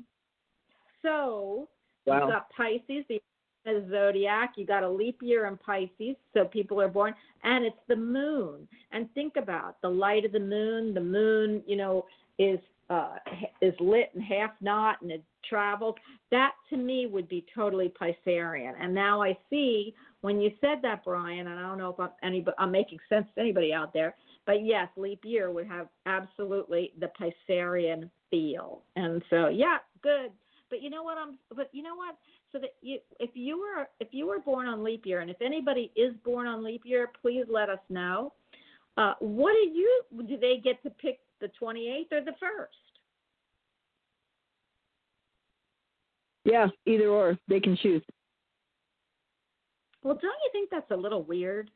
So Wow. you've got Pisces, the the zodiac. You got a leap year in Pisces, so people are born, and it's the moon. And think about the light of the moon. The moon, you know, is uh, is lit and half not, and it travels. That to me would be totally Piscean. And now I see when you said that, Brian, and I don't know if I'm any, I'm making sense to anybody out there, but yes, leap year would have absolutely the Piscearian feel. And so, yeah, good. But you know what I'm but you know what? So that you if you were if you were born on leap year and if anybody is born on leap year, please let us know. Uh, what do you do they get to pick the 28th or the 1st? yeah, either or, they can choose. Well, don't you think that's a little weird?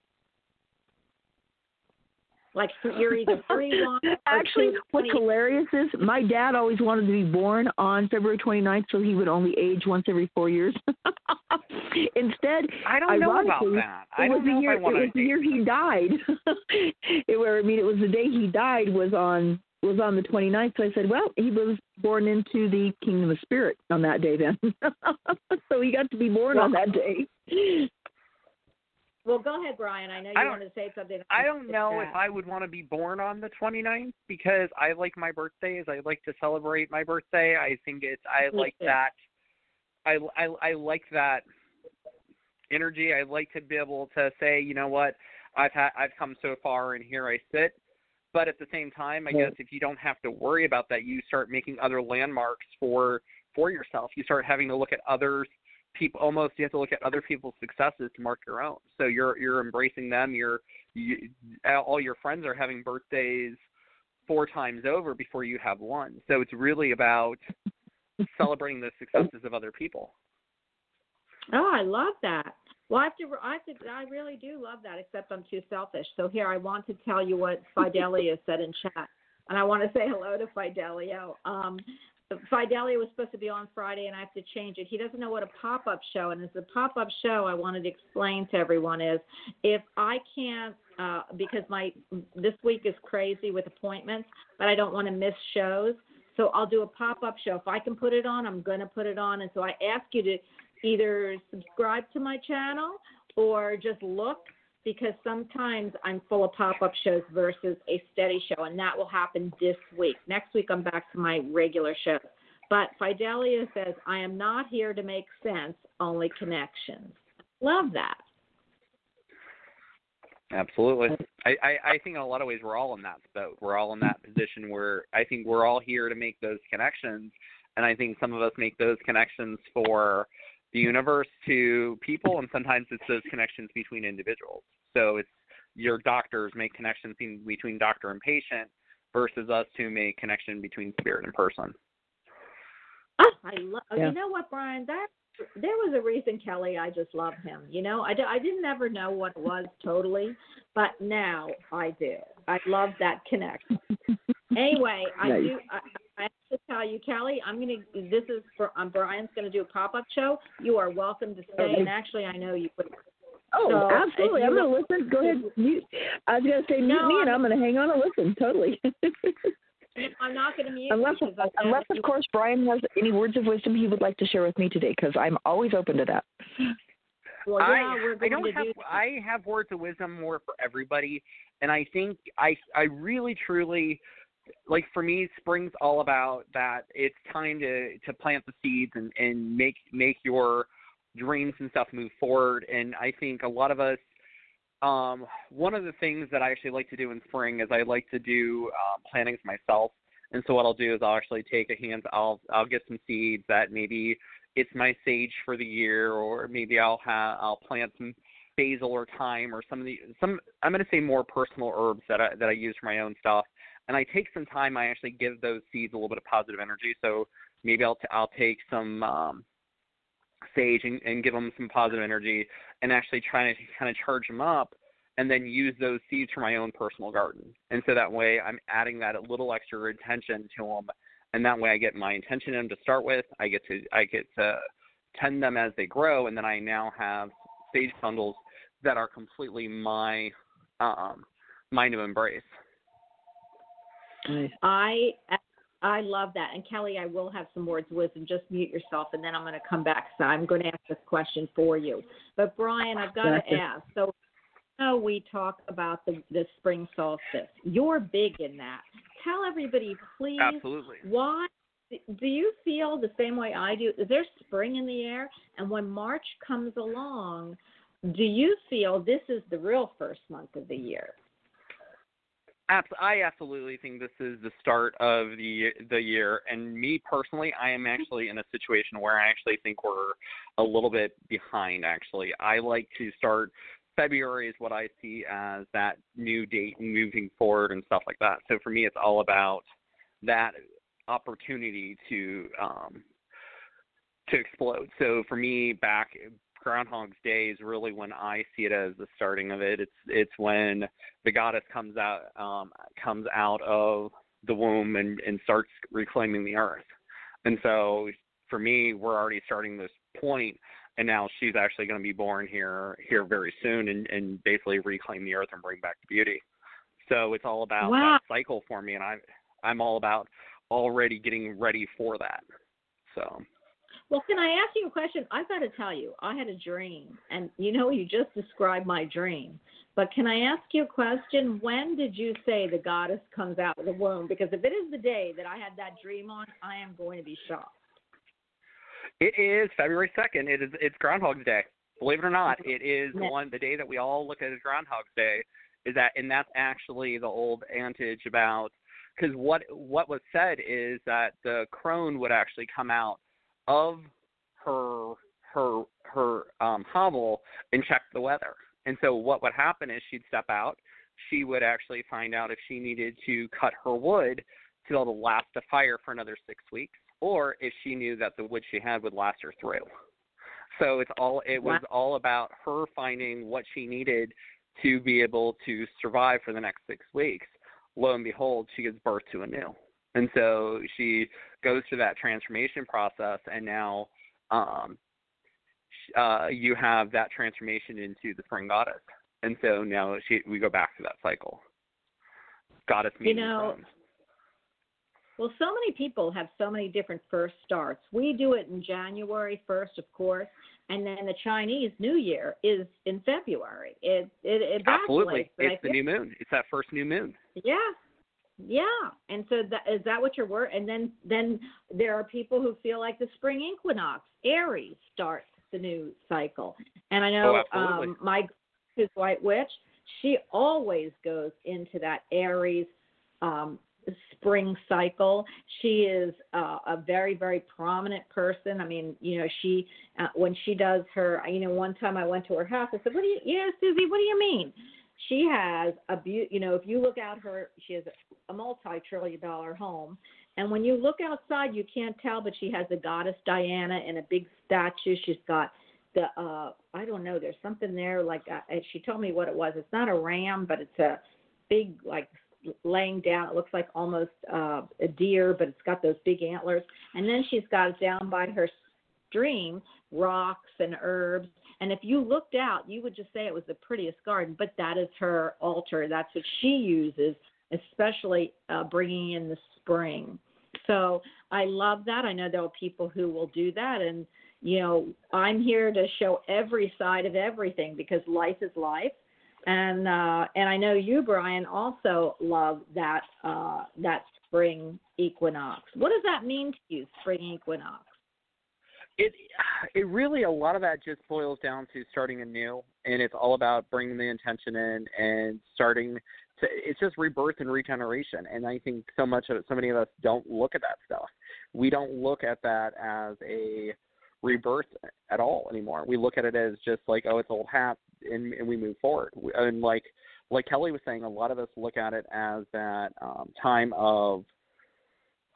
Like you're either free one Actually, choose what's 20 hilarious is my dad always wanted to be born on February 29th, so he would only age once every four years. Instead, I don't know about that. it I was don't the know year. if I want it was the year he died. it, where I mean, it was the day he died was on was on the 29th. So I said, well, he was born into the kingdom of spirit on that day then. so he got to be born on that day. Well, go ahead, Brian. I know you I wanted to say something. I don't know if. I would want to be born on the 29th because I like my birthdays. I like to celebrate my birthday. I think it's I Me like too. that. I, I I like that energy. I like to be able to say, you know what, I've had I've come so far and here I sit. But at the same time, I Yeah. guess if you don't have to worry about that, you start making other landmarks for for yourself. You start having to look at others people almost you have to look at other people's successes to mark your own. So you're you're embracing them. You're you, all your friends are having birthdays four times over before you have one. So it's really about celebrating the successes of other people. Oh, I love that. Well, I have to. I have to. I really do love that. Except I'm too selfish. So here, I want to tell you what Fidelia said in chat, and I want to say hello to Fidelio. Um, Fidelio was supposed to be on Friday, and I have to change it. He doesn't know what a pop-up show, and as a pop-up show, I wanted to explain to everyone is if I can't, uh, because my this week is crazy with appointments, but I don't want to miss shows. So I'll do a pop-up show. If I can put it on, I'm going to put it on. And so I ask you to either subscribe to my channel or just look because sometimes I'm full of pop up shows versus a steady show, and that will happen this week. Next week, I'm back to my regular shows. But Fidelia says, I am not here to make sense, only connections. Love that. Absolutely. I, I, I think in a lot of ways we're all in that boat. We're all in that position where I think we're all here to make those connections. And I think some of us make those connections for the universe to people, and sometimes it's those connections between individuals. So it's your doctors make connections between doctor and patient versus us who make connection between spirit and person. Oh, I love. Yeah. You know what, Brian? That there was a reason, Kelly. I just love him. You know, I, I didn't ever know what it was totally, but now I do. I love that connection. anyway, I Nice. do. I, I have to tell you, Kelly. I'm gonna. This is for. Um, Brian's gonna do a pop up show. You are welcome to stay. And actually, I know you would. Oh, So, absolutely. if I'm going to listen. Go ahead. Mute. I was going to say mute No, me, and I'm- I'm going to hang on and listen. Totally. I'm not gonna mute unless, you because I know unless of course, Brian has any words of wisdom he would like to share with me today, because I'm always open to that. well, yeah, I we're I going don't to have do. I have words of wisdom more for everybody, and I think I I really truly like for me spring's all about that it's time to to plant the seeds and and make make your dreams and stuff move forward. And I think a lot of us um one of the things that I actually like to do in spring is I like to do uh, plantings myself. And so what I'll do is I'll actually take a hand I'll I'll get some seeds that maybe it's my sage for the year or maybe I'll have I'll plant some basil or thyme or some of the some I'm going to say more personal herbs that I that I use for my own stuff. And I take some time I actually give those seeds a little bit of positive energy. So maybe I'll t- I'll take some um sage and, and give them some positive energy and actually try to kind of charge them up and then use those seeds for my own personal garden. And so that way I'm adding that a little extra attention to them and that way I get my intention in them to start with. I get to I get to tend them as they grow and then I now have sage bundles that are completely my um mine to embrace. I I love that. And Kelly, I will have some words of wisdom. Just mute yourself, and then I'm going to come back. So I'm going to ask this question for you. But Brian, I've got to ask. So now we talk about the the spring solstice. You're big in that. Tell everybody, please, Absolutely. why. Do you feel the same way I do? Is there spring in the air? And when March comes along, do you feel this is the real first month of the year? I absolutely think this is the start of the the year, and me personally, I am actually in a situation where I actually think we're a little bit behind. Actually, I like to start February is what I see as that new date and moving forward and stuff like that. So for me, it's all about that opportunity to um, to explode. So for me, back Groundhog's Day is really when I see it as the starting of it. It's it's when the goddess comes out um, comes out of the womb and, and starts reclaiming the earth. And so for me, we're already starting this point, and now she's actually going to be born here here very soon and, and basically reclaim the earth and bring back the beauty. So it's all about Wow. that cycle for me, and I'm I'm all about already getting ready for that. So Well, can I ask you a question? I've got to tell you, I had a dream, and you know, you just described my dream. But can I ask you a question? When did you say the goddess comes out of the womb? Because if it is the day that I had that dream on, I am going to be shocked. It is February second. It is it's Groundhog's Day. Believe it or not, it is Yeah. one the day that we all look at as Groundhog's Day. Is that and that's actually the old adage about because what what was said is that the crone would actually come out of her her her um hovel and check the weather. And so what would happen is she'd step out, she would actually find out if she needed to cut her wood to be able to last a fire for another six weeks, or if she knew that the wood she had would last her through. So it's all it was all about her finding what she needed to be able to survive for the next six weeks. Lo and behold, she gives birth to a new. And so she goes through that transformation process and now um uh you have that transformation into the spring goddess. And so now she we go back to that cycle. Goddess You know, crone. Well, so many people have so many different first starts. We do it in January 1st, of course, and then the Chinese New Year is in February. It it, it Absolutely. It's the new moon. It's that first new moon. Yeah. Yeah. And so that is that what your word and then then there are people who feel like the spring equinox, Aries starts the new cycle. And I know Oh, um my his white witch, she always goes into that Aries um spring cycle. She is uh, a very, very prominent person. I mean, you know, she uh, when she does her, you know, one time I went to her house. I said, "What do you, yeah, Susie? What do you mean?" She has a beau You know, if you look out her, she has a multi-trillion-dollar home, and when you look outside, you can't tell, but she has the goddess Diana in a big statue. She's got the uh I don't know. There's something there like uh, she told me what it was. It's not a ram, but it's a big like laying down. It looks like almost uh, a deer, but it's got those big antlers. And then she's got down by her stream rocks and herbs. And if you looked out, you would just say it was the prettiest garden. But that is her altar. That's what she uses, especially uh, bringing in the spring. So I love that. I know there are people who will do that, and you know I'm here to show every side of everything because life is life and uh, and I know you, Brian, also love that uh, that spring equinox. What does that mean to you, spring equinox? It it really a lot of that just boils down to starting anew and it's all about bringing the intention in and starting to it's just rebirth and regeneration and i think so much of it so many of us don't look at that stuff. We don't look at that as a rebirth at all anymore. We look at it as just like oh it's old hat and, and we move forward. And like like kelly was saying a lot of us look at it as that um time of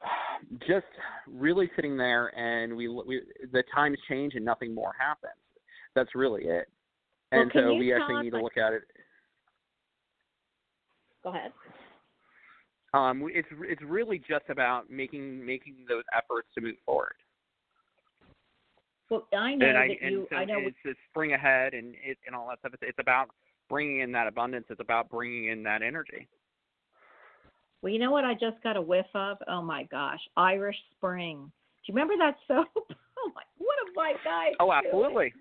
just really sitting there and we, we the times change and nothing more happens. That's really it. And can so we actually need to look at it. Go ahead. Um, it's it's really just about making making those efforts to move forward. Well, I know and I that and you. so I know. it's, it's spring ahead and it and all that stuff. It's, it's about bringing in that abundance. It's about bringing in that energy. Well, you know what I just got a whiff of? Oh my gosh, Irish Spring. Do you remember that soap? Oh my, what a my guy. Oh, absolutely.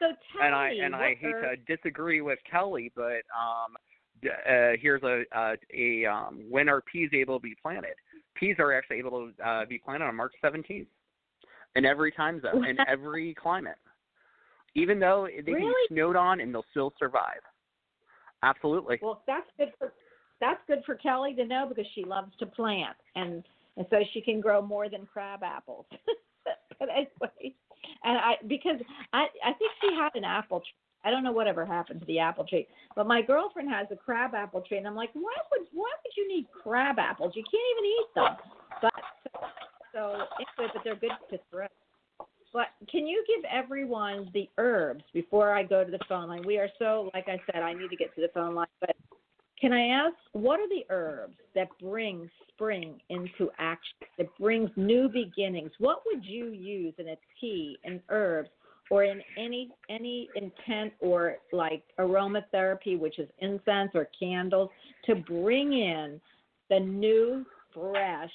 So tell and I and I hate to disagree with Kelly, but um, uh, here's a a, a um, when are peas able to be planted? Peas are actually able to uh, be planted on March 17th in every time zone, in every climate. Even though they can Really? be snowed on and they'll still survive. Absolutely. Well, that's good for that's good for Kelly to know because she loves to plant and and so she can grow more than crab apples. but anyway, and I because I I think she had an apple tree. I don't know whatever happened to the apple tree, but my girlfriend has a crab apple tree, and I'm like, why would why would you need crab apples? You can't even eat them. But so anyway, but they're good to throw. But can you give everyone the herbs before I go to the phone line? We are so, like I said, I need to get to the phone line. But can I ask, what are the herbs that bring spring into action, that brings new beginnings? What would you use in a tea, in herbs, or in any any intent or like aromatherapy, which is incense or candles, to bring in the new, fresh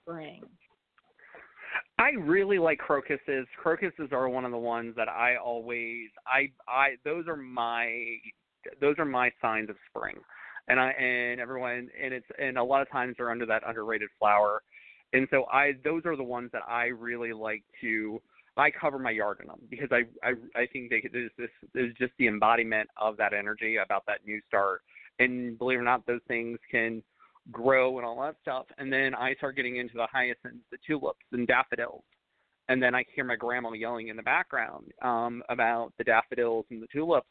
spring? I really like crocuses. Crocuses are one of the ones that I always I I those are my those are my signs of spring. And I and everyone and it's and a lot of times they're under that underrated flower. And so I those are the ones that I really like to I cover my yard in them because I I I think they there's this is just the embodiment of that energy about that new start. And believe it or not, those things can grow and all that stuff. And then I start getting into the hyacinths, the tulips, and daffodils. And then I hear my grandma yelling in the background um, about the daffodils and the tulips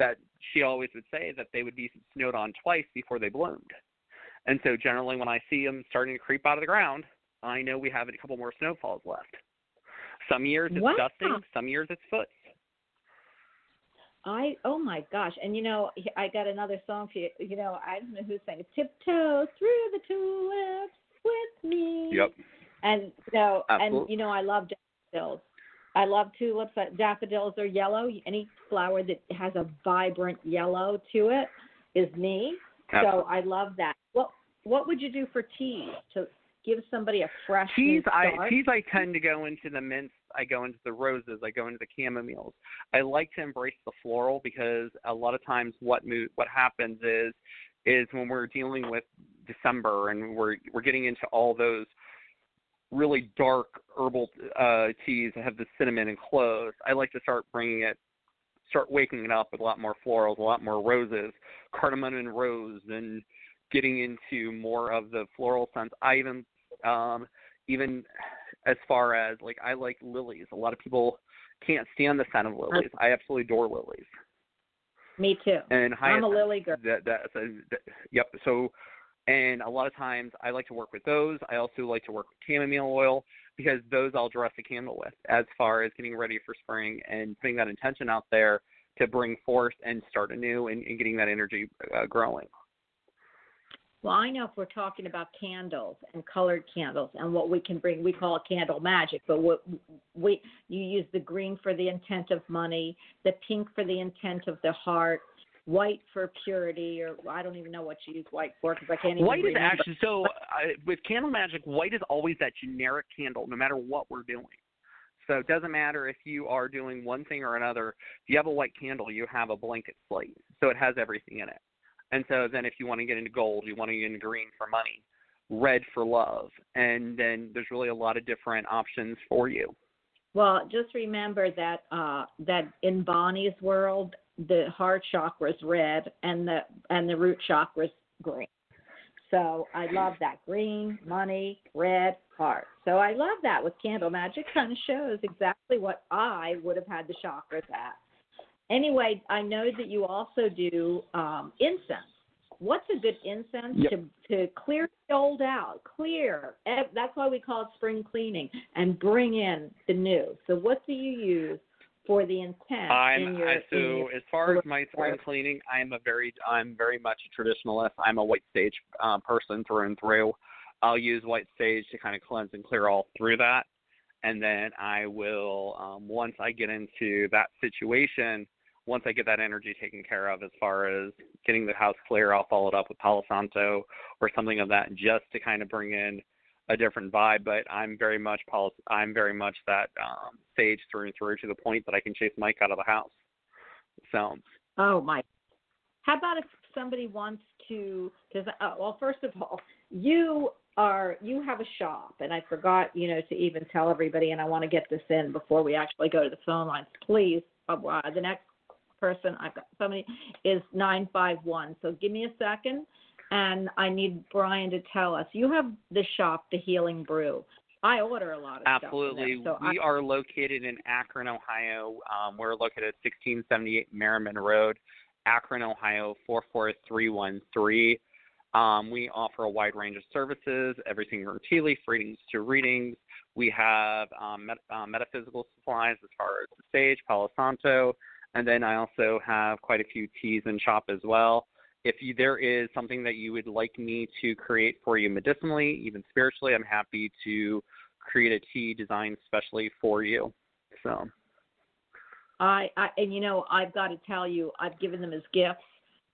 that she always would say that they would be snowed on twice before they bloomed. And so generally when I see them starting to creep out of the ground, I know we have a couple more snowfalls left. Some years it's wow. dusting, some years it's foots. I oh my gosh, and you know I got another song for you. You know I don't know who sang it. Tiptoe through the tulips with me. Yep. And know, Absolutely. and you know I love daffodils. I love tulips. Daffodils are yellow. Any flower that has a vibrant yellow to it is me. Absolutely. So I love that. What what would you do for teas to give somebody a fresh Teas, I teas I tend to go into the mints. I go into the roses. I go into the chamomiles. I like to embrace the floral because a lot of times what mo- what happens is is when we're dealing with December and we're we're getting into all those really dark herbal uh, teas that have the cinnamon and cloves. I like to start bringing it, start waking it up with a lot more florals, a lot more roses, cardamom and rose, and getting into more of the floral scents. I even um, even as far as like I like lilies. A lot of people can't stand the scent of lilies. I absolutely adore lilies. Me too. And I'm a lily girl. That, that, so, that, yep. So, and a lot of times I like to work with those. I also like to work with chamomile oil because those I'll dress a candle with as far as getting ready for spring and putting that intention out there to bring forth and start anew and, and getting that energy uh, growing. Well, I know if we're talking about candles and colored candles and what we can bring, we call it candle magic. But what we you use the green for the intent of money, the pink for the intent of the heart, white for purity, or I don't even know what you use white for because I can't even White is remember. actually so uh, with candle magic. White is always that generic candle, no matter what we're doing. So it doesn't matter if you are doing one thing or another. If you have a white candle, you have a blanket slate, so it has everything in it. And so then if you want to get into gold, you want to get into green for money, red for love, and then there's really a lot of different options for you. Well, just remember that uh, that in Bonnie's world, the heart chakra is red and the and the root chakra is green. So I love that green, money, red, heart. So I love that with candle magic. Kind of shows exactly what I would have had the chakras at. Anyway, I know that you also do um, incense. What's a good incense Yep. to to clear the old out? Clear. That's why we call it spring cleaning and bring in the new. So what do you use for the intent I'm in your? I, in so your- as far as my spring cleaning, I'm a very I'm very much a traditionalist. I'm a white sage uh, person through and through. I'll use white sage to kind of cleanse and clear all through that, and then I will um, once I get into that situation, once I get that energy taken care of, as far as getting the house clear, I'll follow it up with Palo Santo or something of that, just to kind of bring in a different vibe. But I'm very much I'm very much that um, sage through and through to the point that I can chase Mike out of the house. So Oh Mike. How about if somebody wants to? Because uh, well, first of all, you are you have a shop, and I forgot you know to even tell everybody, and I want to get this in before we actually go to the phone lines. Please, uh, the next person I've got somebody is nine five one. So give me a second, and I need Brian to tell us. You have the shop, the Healing Brew. I order a lot of Absolutely. stuff. from there, So we are located in Akron, Ohio. Um, we're located at 1678 Merriman Road, Akron, Ohio 44313. Um, we offer a wide range of services, everything from tea leaf readings to readings. We have um, met, uh, metaphysical supplies as far as the sage, Palo Santo, and then I also have quite a few teas in shop as well. If you, there is something that you would like me to create for you medicinally, even spiritually, I'm happy to create a tea designed specially for you. So I, I and you know I've got to tell you I've given them as gifts.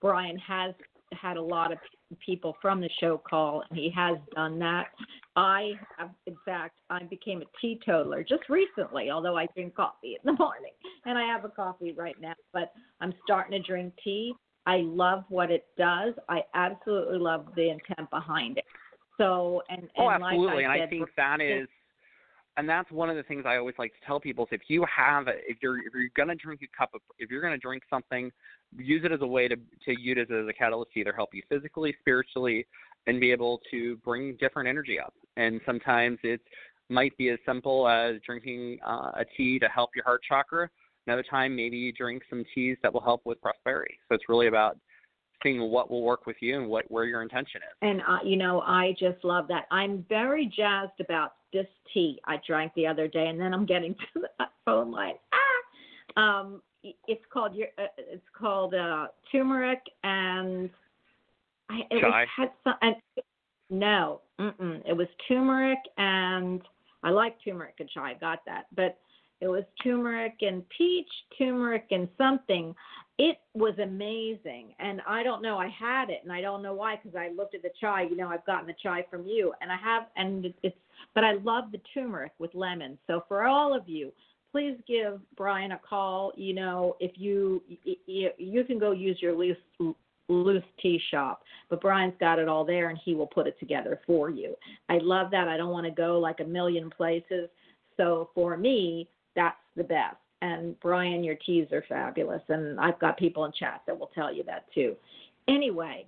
Brian has had a lot of people from the show call, and he has done that. I have, in fact, I became a teetotaler just recently, although I drink coffee in the morning, and I have a coffee right now. But I'm starting to drink tea. I love what it does. I absolutely love the intent behind it. So, and, and oh, like absolutely, I and said, I think that is, and that's one of the things I always like to tell people is if you have, if you're if you're gonna drink a cup of, if you're gonna drink something, use it as a way to to use it as a catalyst to either help you physically, spiritually, and be able to bring different energy up. And sometimes it might be as simple as drinking uh, a tea to help your heart chakra. Another time, maybe you drink some teas that will help with prosperity. So it's really about seeing what will work with you and what where your intention is. And uh, you know, I just love that. I'm very jazzed about this tea I drank the other day, and then I'm getting to the phone line. Ah, um, it's called your. Uh, it's called uh, turmeric and. I, it Chai? was had some. And, no, mm-mm, it was turmeric and I like turmeric and chai. I got that, but it was turmeric and peach, turmeric and something. It was amazing, and I don't know. I had it, and I don't know why because I looked at the chai. You know, I've gotten the chai from you, and I have, and it's. But I love the turmeric with lemon. So for all of you, please give Brian a call. You know, if you you, you can go use your loose loose tea shop, but Brian's got it all there, and he will put it together for you. I love that. I don't want to go like a million places. So for me, that's the best. And Brian, your teas are fabulous, and I've got people in chat that will tell you that too. Anyway,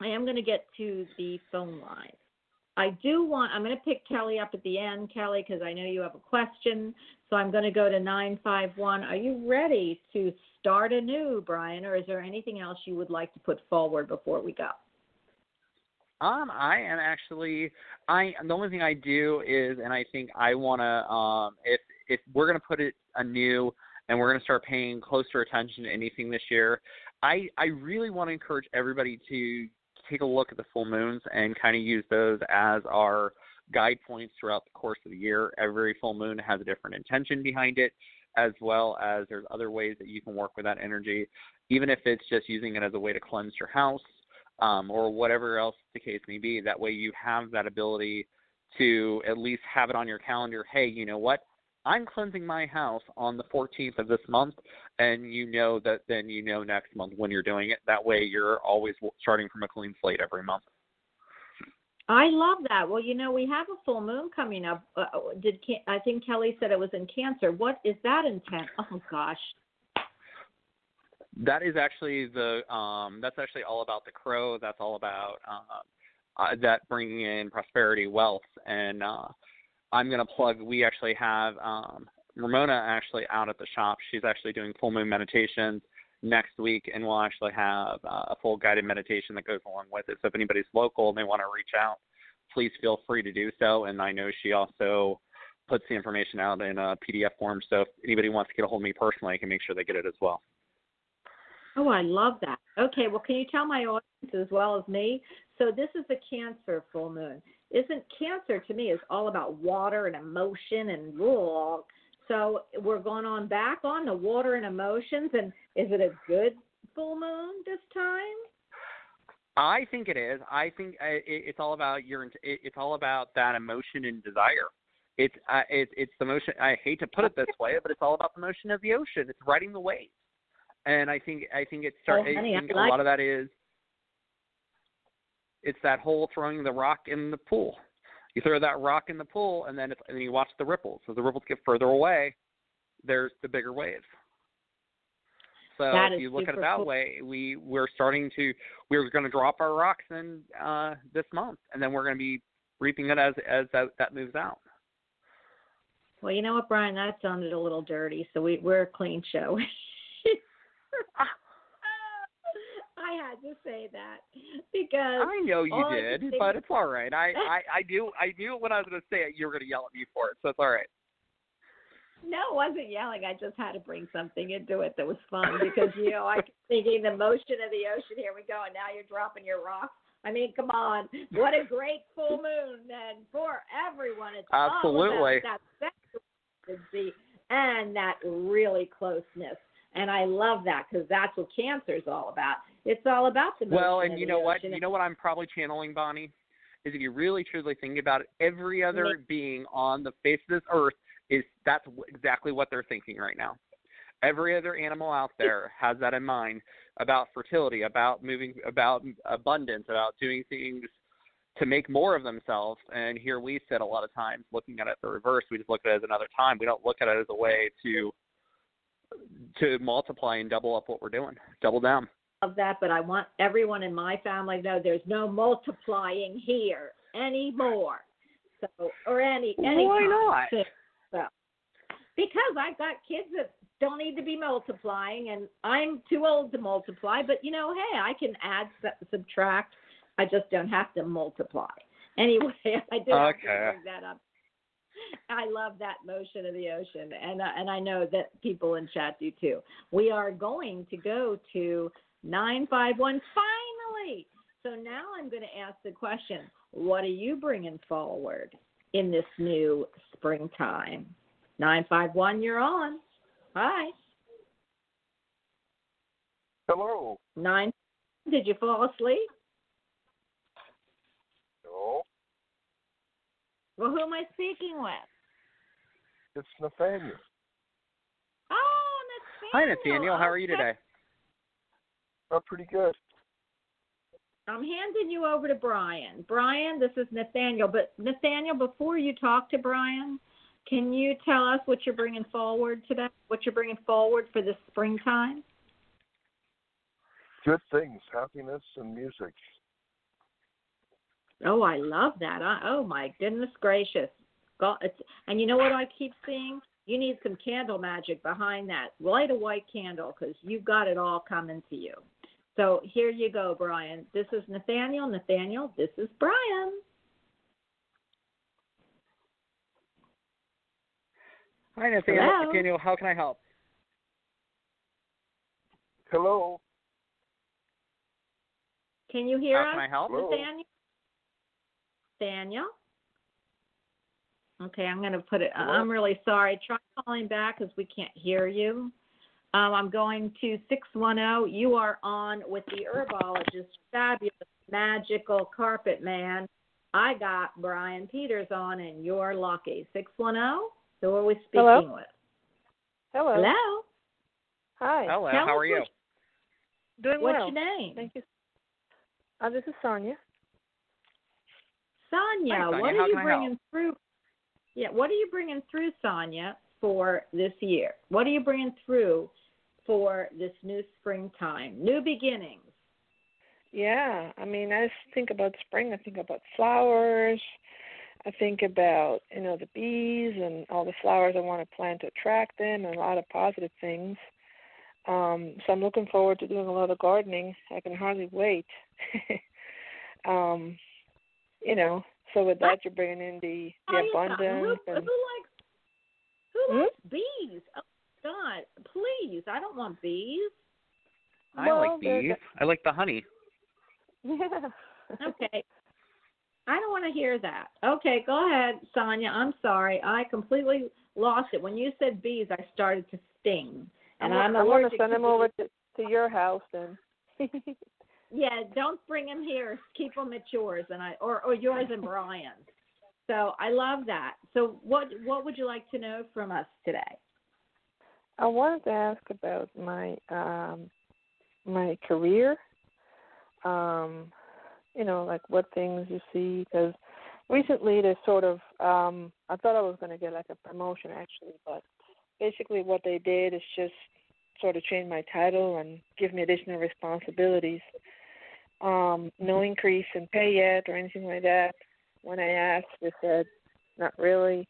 I am going to get to the phone line. I do want, I'm going to pick Kelly up at the end, Kelly, because I know you have a question. So I'm going to go to 951. Are you ready to start anew, Brian, or is there anything else you would like to put forward before we go? Um, I am actually I the only thing I do is and I think I wanna um if if we're gonna put it anew and we're gonna start paying closer attention to anything this year, I I really want to encourage everybody to take a look at the full moons and kind of use those as our guide points throughout the course of the year. Every full moon has a different intention behind it, as well as there's other ways that you can work with that energy, even if it's just using it as a way to cleanse your house um, or whatever else the case may be. That way you have that ability to at least have it on your calendar. Hey, you know what? I'm cleansing my house on the 14th of this month, and you know that then you know next month when you're doing it. That way you're always starting from a clean slate every month. I love that. Well, you know, we have a full moon coming up. Uh, did I think Kelly said it was in Cancer? What is that intent? Oh gosh. That is actually the um, that's actually all about the crow. That's all about uh, uh, that bringing in prosperity, wealth, and uh, I'm going to plug. We actually have um, Ramona actually out at the shop. She's actually doing full moon meditations next week, and we'll actually have uh, a full guided meditation that goes along with it. So if anybody's local and they want to reach out, please feel free to do so. And I know she also puts the information out in a PDF form. So if anybody wants to get a hold of me personally, I can make sure they get it as well. Oh, I love that. Okay, well, can you tell my audience as well as me? So this is the Cancer full moon. Isn't Cancer to me is all about water and emotion and rule. So we're going on back on the water and emotions, and is it a good full moon this time? I think it is. I think uh, it's all about your. It's all about that emotion and desire. It's uh, it, it's the motion. I hate to put it this way, but it's all about the motion of the ocean. It's riding the waves, and I think I think it start. Oh, honey, I I think like- a lot of that is. It's that whole throwing the rock in the pool. You throw that rock in the pool, and then it's, and then you watch the ripples. As the ripples get further away, there's the bigger waves. So if you look at it that cool. way, we we're starting to we're going to drop our rocks in uh, this month, and then we're going to be reaping it as as that, that moves out. Well, you know what, Brian? That sounded a little dirty, so we, we're a clean show. I had to say that because I know you did, but it's all right. I I I knew I knew when I was going to say it, you were going to yell at me for it, so it's all right. no, I wasn't yelling. I just had to bring something into it that was fun because you know I kept thinking the motion of the ocean. Here we go, and now you're dropping your rocks. I mean, come on! What a great full moon, then for everyone. It's Absolutely. that sexuality and that really closeness And I love that because that's what cancer is all about. It's all about the Well, and you know what? You know what I'm probably channeling, Bonnie, is if you really truly think about it, every other being on the face of this earth is that's exactly what they're thinking right now. Every other animal out there has that in mind about fertility, about moving, about abundance, about doing things to make more of themselves. And here we sit a lot of times looking at it the reverse. We just look at it as another time. We don't look at it as a way to to multiply and double up what we're doing, double down. Of that, but I want everyone in my family to know there's no multiplying here anymore. So or any any Why not? So, so because I've got kids that don't need to be multiplying, and I'm too old to multiply. But you know, hey, I can add, subtract. I just don't have to multiply. Anyway, I did have to bring that up. I love that motion of the ocean, and uh, and I know that people in chat do too. We are going to go to nine five one finally. So now I'm going to ask the question: What are you bringing forward in this new springtime? Nine five one, you're on. Hi. Hello. Nine. Did you fall asleep? No, Well, who am I speaking with? it's Nathaniel. Oh, Nathaniel. Hi, Nathaniel. Nathaniel. How are you Okay. today? Oh, pretty good. I'm handing you over to Brian. Brian, this is Nathaniel. But Nathaniel, before you talk to Brian, can you tell us what you're bringing forward today? What you're bringing forward for this springtime? Good things, happiness, and music. Oh, I love that. I, oh my goodness gracious! Go- it's, and you know what I keep seeing? You need some candle magic behind that. Light a white candle because you've got it all coming to you. So here you go, Brian. This is Nathaniel. Nathaniel, this is Brian. Hi, Nathaniel. Hello? Nathaniel, how can I help? Hello. Can you hear How us, can I help? Hello. Nathaniel? Nathaniel? Okay, I'm going to put it. Hello? I'm really sorry. Try calling back because we can't hear you. Um, I'm going to 610. You are on with the herbologist, fabulous, magical carpet man. I got Brian Peters on, and you're lucky. 610? Who are we speaking Hello? with? Hello. Hello? Hi. Hello, Tell how are you? Doing What's well. What's your name? Thank you. Uh, this is Sonia. Sonia, Hi, Sonia. what How are you can I help? bringing through? Yeah, what are you bringing through, Sonia, for this year? What are you bringing through for this new springtime, new beginnings? Yeah, I mean, I think about spring. I think about flowers. I think about you know the bees and all the flowers I want to plant to attract them, and a lot of positive things. Um, so I'm looking forward to doing a lot of gardening. I can hardly wait. um, you know, so with that you're bringing in the the Tell you something. abundance Who, and who likes who Hmm? likes bees? Oh God, please! I don't want bees. I Well, like bees. I like the honey. yeah. Okay. I don't want to hear that. Okay, go ahead, Sonia. I'm sorry. I completely lost it. When you said bees, I started to sting. And I'm, I'm going allergic to send to them over to, to your house then. Yeah, don't bring them here. Keep them at yours and I or or yours and Brian's. So I love that. So what what would you like to know from us today? I wanted to ask about my um my career. Um, you know, like what things you see because recently there's sort of um I thought I was going to get like a promotion actually, but basically what they did is just sort of change my title and give me additional responsibilities. Um, no increase in pay yet or anything like that. When I asked, they said not really.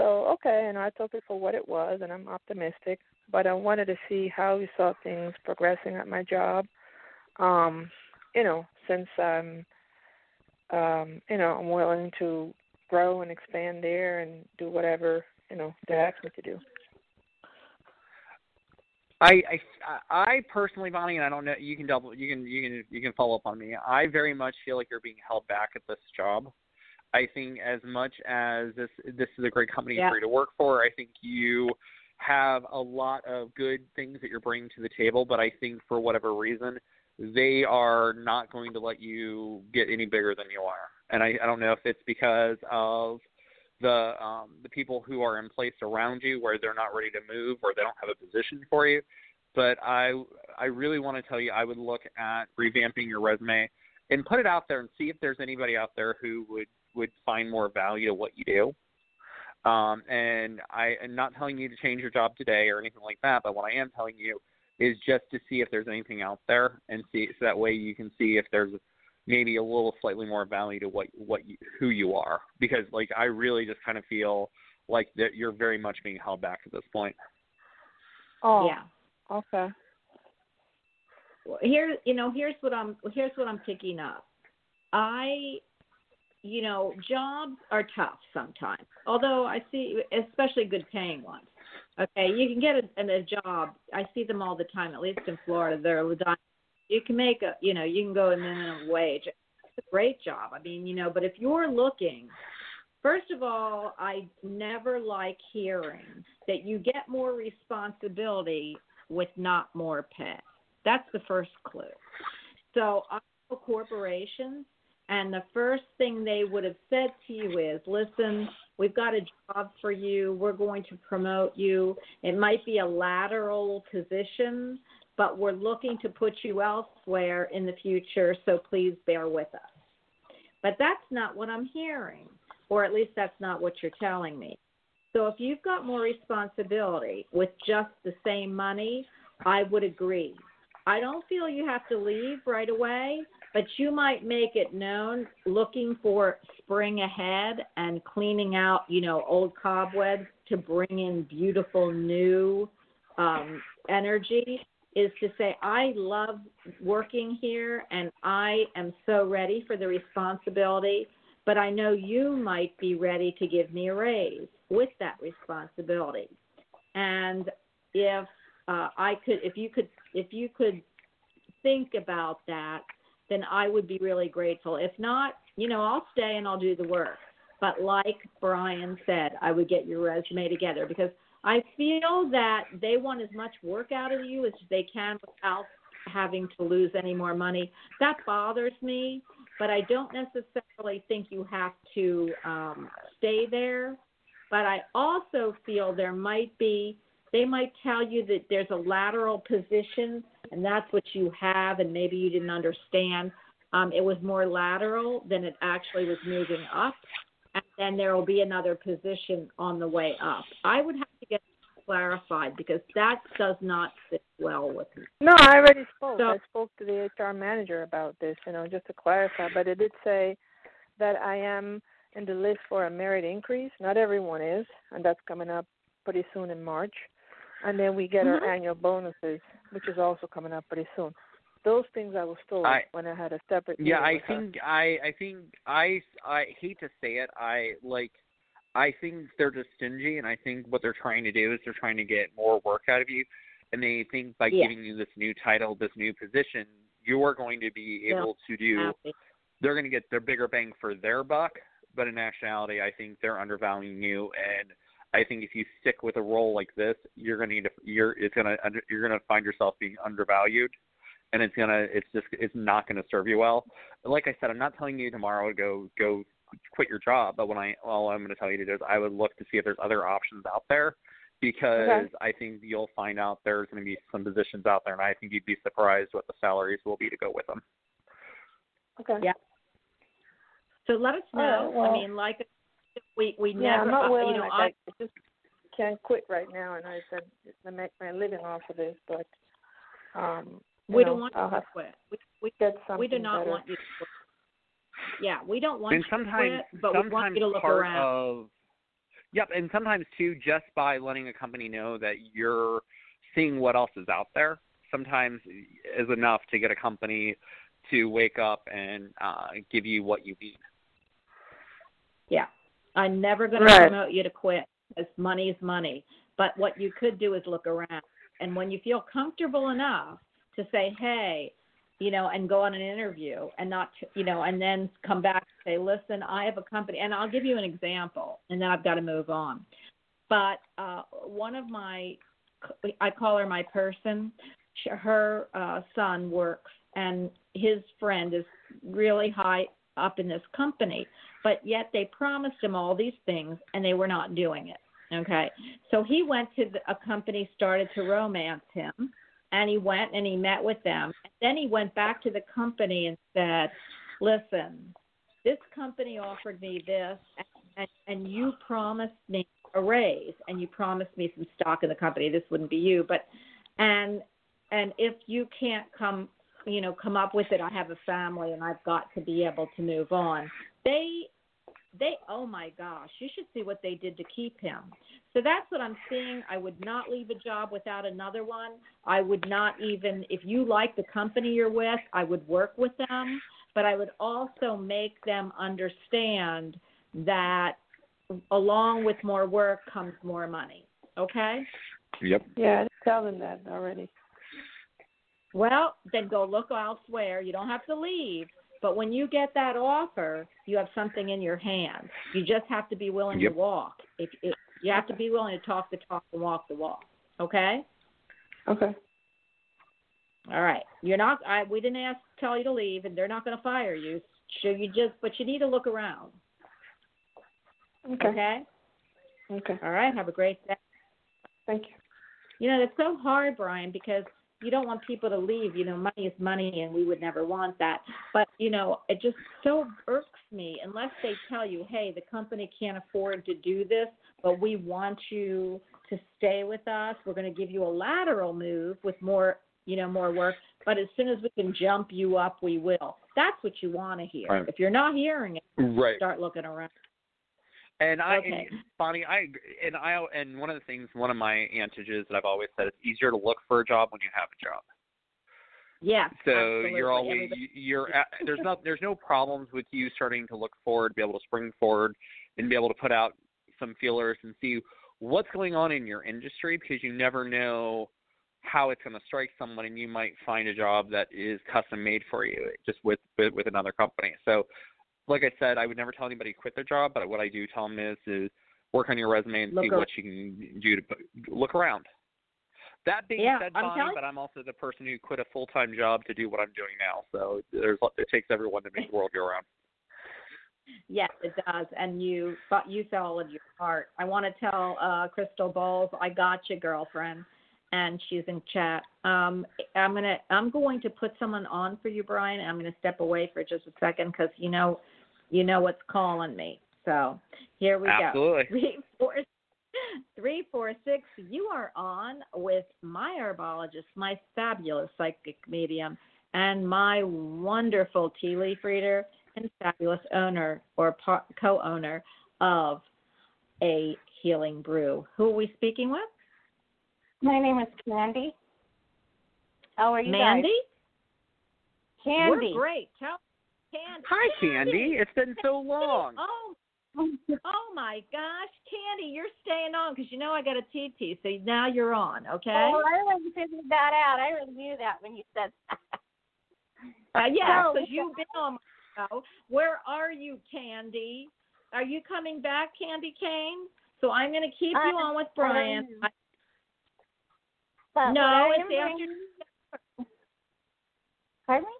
So okay, and I took it for what it was, and I'm optimistic. But I wanted to see how you saw things progressing at my job. Um, you know, since I'm, um, you know, I'm willing to grow and expand there and do whatever you know they ask me to do. I, I, I personally, Bonnie, and I don't know. You can double. You can, you can, you can follow up on me. I very much feel like you're being held back at this job. I think as much as this, this is a great company Yeah. for you to work for. I think you have a lot of good things that you're bringing to the table, but I think for whatever reason, they are not going to let you get any bigger than you are. And I, I don't know if it's because of the um, the people who are in place around you where they're not ready to move or they don't have a position for you. But I I really want to tell you I would look at revamping your resume and put it out there and see if there's anybody out there who would would find more value to what you do. Um, and I am not telling you to change your job today or anything like that, but what I am telling you is just to see if there's anything out there and see so that way you can see if there's maybe a little slightly more value to what what you, who you are because like I really just kind of feel like that you're very much being held back at this point. Oh, Yeah. okay. Well, here you know here's what i'm here's what i'm picking up i you know jobs are tough sometimes although i see especially good paying ones okay you can get a, a job i see them all the time at least in florida they're you can make a you know you can go a minimum wage it's a great job i mean you know but if you're looking First of all, I never like hearing that you get more responsibility with not more pay. That's the first clue. So I know corporations, and the first thing they would have said to you is, listen, we've got a job for you. We're going to promote you. It might be a lateral position, but we're looking to put you elsewhere in the future, so please bear with us. But that's not what I'm hearing, or at least that's not what you're telling me. So if you've got more responsibility with just the same money, I would agree. I don't feel you have to leave right away, but you might make it known looking for spring ahead and cleaning out, you know, old cobwebs to bring in beautiful new um, energy is to say, I love working here and I am so ready for the responsibility, but I know you might be ready to give me a raise with that responsibility. And if uh, I could, if you could, if you could think about that, then I would be really grateful. If not, you know, I'll stay and I'll do the work. But like Brian said, I would get your resume together because I feel that they want as much work out of you as they can without having to lose any more money. That bothers me, but I don't necessarily think you have to um, stay there. But I also feel there might be, they might tell you that there's a lateral position and that's what you have, and maybe you didn't understand. Um, it was more lateral than it actually was moving up, and then there will be another position on the way up. I would have to get clarified because that does not fit well with me. No, I already spoke. So- I spoke to the HR manager about this, you know, just to clarify. But it did say that I am in the list for a merit increase. Not everyone is, and that's coming up pretty soon in March. And then we get our Mhm. annual bonuses, which is also coming up pretty soon. Those things I was told I- when I had a separate. Yeah, I with her. think I I think I I hate to say it. I like I think they're just stingy, and I think what they're trying to do is they're trying to get more work out of you, and they think by Yeah. giving you this new title, this new position, you're going to be Yeah. able to do. Happy. They're going to get their bigger bang for their buck, but in nationality, I think they're undervaluing you, and I think if you stick with a role like this, you're going to need to, you're it's going to under, you're going to find yourself being undervalued and it's gonna it's just it's not gonna serve you well. Like I said, I'm not telling you tomorrow to go go quit your job, but when I all I'm gonna tell you to do is I would look to see if there's other options out there because Okay. I think you'll find out there's gonna be some positions out there and I think you'd be surprised what the salaries will be to go with them. Okay. Yeah. So let us All right, know. well- I mean, like we we Yeah, never, I'm not uh, willing. you know, I, I I just can't quit right now, and I said I make my living off of this, but um, we know, don't want I'll you to quit. We we get something we do not better. want you to quit. Yeah, we don't want and you to quit, but we want you to look around. of Yep, and sometimes too, just by letting a company know that you're seeing what else is out there, sometimes is enough to get a company to wake up and uh, give you what you need. Yeah. I'm never going Right. to promote you to quit because money is money. But what you could do is look around. And when you feel comfortable enough to say, hey, you know, and go on an interview and not, you know, and then come back and say, listen, I have a company. And I'll give you an example and then I've got to move on. but uh, one of my, I call her my person. sh- Her uh, son works, and his friend is really high up in this company, but yet they promised him all these things, and they were not doing it. Okay, so he went to the, a company, started to romance him, and he went and he met with them. And then he went back to the company and said, "Listen, this company offered me this, and, and, and you promised me a raise, and you promised me some stock in the company. This wouldn't be you, but and and if you can't come, you know, come up with it, I have a family, and I've got to be able to move on. They they oh my gosh you should see what they did to keep him. So that's what i'm seeing. I would not leave a job without another one. I would not even if you like the company you're with i would work with them. But i would also make them understand that along with more work comes more money okay? Yep. Yeah, I tell them that already. well then go look elsewhere. You don't have to leave but when you get that offer you have something in your hand you just have to be willing Yep. to walk if, if you have to be willing to talk the talk and walk the walk okay Okay. all right you're not i we didn't ask tell you to leave and they're not going to fire you so you just but you need to look around Okay. okay Okay. all right have a great day Thank you. you know it's so hard brian because you don't want people to leave you know money is money and we would never want that but you know it just so irks me unless they tell you hey the company can't afford to do this but we want you to stay with us we're going to give you a lateral move with more you know more work but as soon as we can jump you up we will that's what you want to hear Right. if you're not hearing it Right. start looking around And I, Okay. and Bonnie, I and I and one of the things, one of my antiges that I've always said, it's easier to look for a job when you have a job. yes So absolutely. you're always Everybody- you're at, there's no there's no problems with you starting to look forward, be able to spring forward, and be able to put out some feelers and see what's going on in your industry because you never know how it's going to strike someone, and you might find a job that is custom made for you just with with, with another company. So, like I said, I would never tell anybody to quit their job, but what I do tell them is is work on your resume and Look see ar- what you can do to put- look around. That being Yeah, said, I'm telling- but I'm also the person who quit a full time job to do what I'm doing now. So there's it takes everyone to make the world go round. Yes, it does. And you but you followed your heart. I want to tell uh Crystal Bowles, I got you, girlfriend. And she's in chat. Um, I'm gonna I'm going to put someone on for you, Brian. I'm gonna step away for just a second because you know you know what's calling me. So here we Absolutely. go. Three four three four six. You are on with my herbologist, my fabulous psychic medium, and my wonderful tea leaf reader and fabulous owner or par- co-owner of a healing brew. Who are we speaking with? My name is Candy. How are you Mandy. guys? Candy. We're great. Tell Candy. Hi, Candy. It's been so long. Oh, oh my gosh, Candy, you're staying on because you know I got a TT, so now you're on. Okay. Oh, I already figured that out. I already knew that when you said that. Uh, yeah, So- because you've been on my show. Where are you, Candy? Are you coming back, Candy Kane? So I'm going to keep you Uh, on with Brian. um, But no, what I it's am after Pardon me?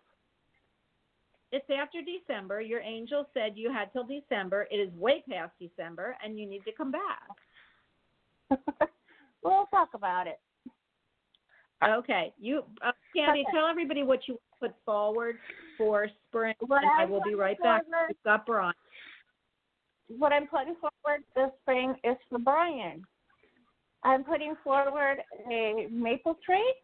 It's after December. Your angel said you had till December. It is way past December, and you need to come back. we'll talk about it. Okay, you, uh, Candy, Okay. tell everybody what you put forward for spring, What and I will be right back. forward- We've got Brian. What I'm putting forward this spring is for Brian. I'm putting forward a maple tree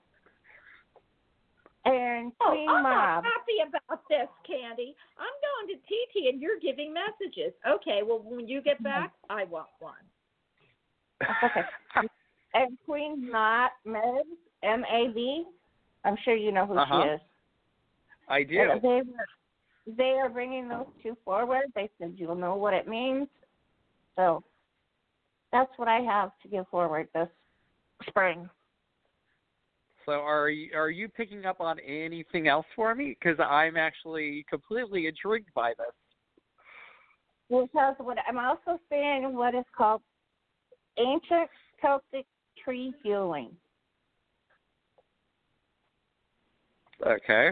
and Oh, queen I'm mob. not happy about this, Candy. I'm going to TT, and you're giving messages. Okay, well, when you get back, I want one. Okay. and Queen Ma- Mab, M A B. I'm sure you know who Uh-huh. she is. I do. And They were, they are bringing those two forward. They said you'll know what it means. So that's what I have to give forward this spring. So are you are you picking up on anything else for me? Because I'm actually completely intrigued by this. Because what I'm also seeing what is called ancient Celtic tree healing. Okay.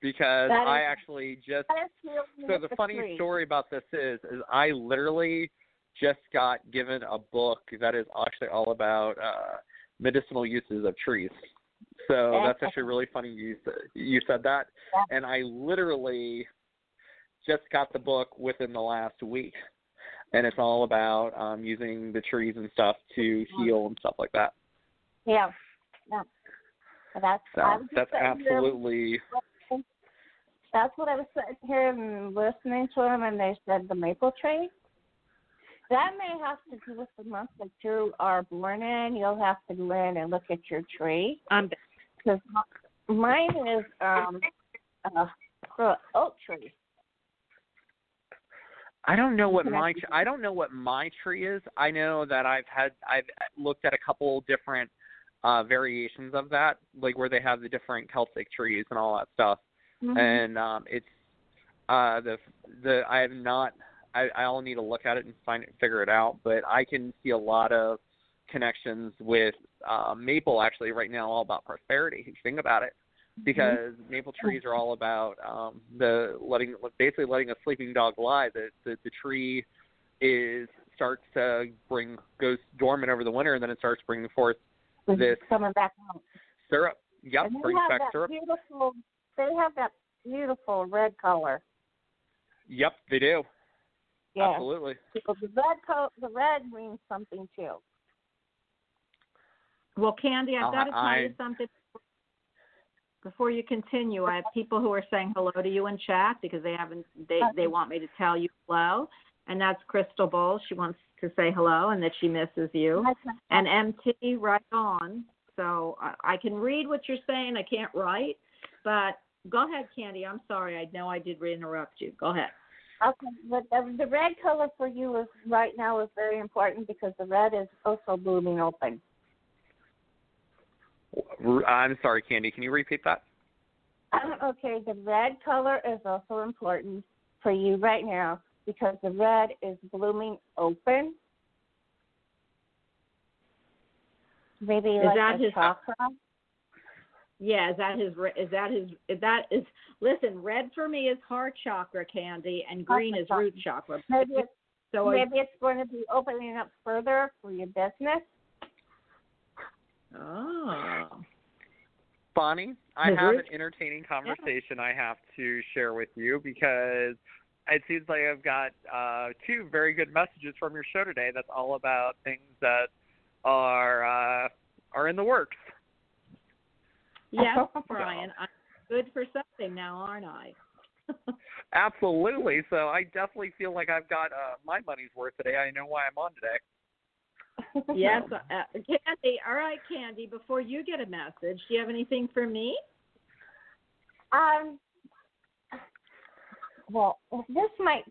Because That I actually just is so with the funny tree. story about this is is I literally just got given a book that is actually all about uh medicinal uses of trees. So that's actually really funny you you said that and I literally just got the book within the last week. And it's all about um using the trees and stuff to heal and stuff like that. Yeah. Yeah. That's So I was just that's sitting here- absolutely that's what I was sitting here and listening to them, and they said the maple tree. That may have to do with the month that you are born in. You'll have to go in and look at your tree I'm because mine is um uh, a oak tree. I don't know what my I don't know what my tree is. I know that I've had I've looked at a couple different uh variations of that, like where they have the different Celtic trees and all that stuff. Mhm. And um it's uh the the I have not I I'll need to look at it and find it figure it out, but I can see a lot of connections with uh maple actually right now all about prosperity if you think about it because maple trees are all about um the letting basically letting a sleeping dog lie the the, the tree is starts to bring goes dormant over the winter and then it starts bringing forth this coming back out. syrup yep and brings back syrup beautiful. They have that beautiful red color. yep they do Yeah. absolutely So the red co- the red means something too. Well, Candy, I've got to tell I- you something before you continue. I have people who are saying hello to you in chat because they haven't they they want me to tell you hello, and that's Crystal Bowl. She wants to say hello and that she misses you. And MT right on. So I, I can read what you're saying. I can't write, but go ahead, Candy. I'm sorry. I know I did interrupt you. Go ahead. Okay, but the, the red color for you is right now is very important because the red is also blooming open. R- I'm sorry Candy can you repeat that um, Okay, the red color is also important for you right now because the red is blooming open. Maybe Is like that a his- uh, chakra. Yeah, is that his? Is that his? Is that is? Listen, red for me is heart chakra, Candy, and green is root chakra. Maybe it's So I- maybe it's going to be opening up further for your business. Oh. Bonnie, I The have an entertaining conversation I have to share with you because it seems like I've got uh, two very good messages from your show today. That's all about things that are uh, are in the works. Yes, Brian. I'm good for something now, aren't I? Absolutely. So I definitely feel like I've got uh, my money's worth today. I know why I'm on today. yes, uh, Candy. All right, Candy. Before you get a message, do you have anything for me? Um. Well, this might.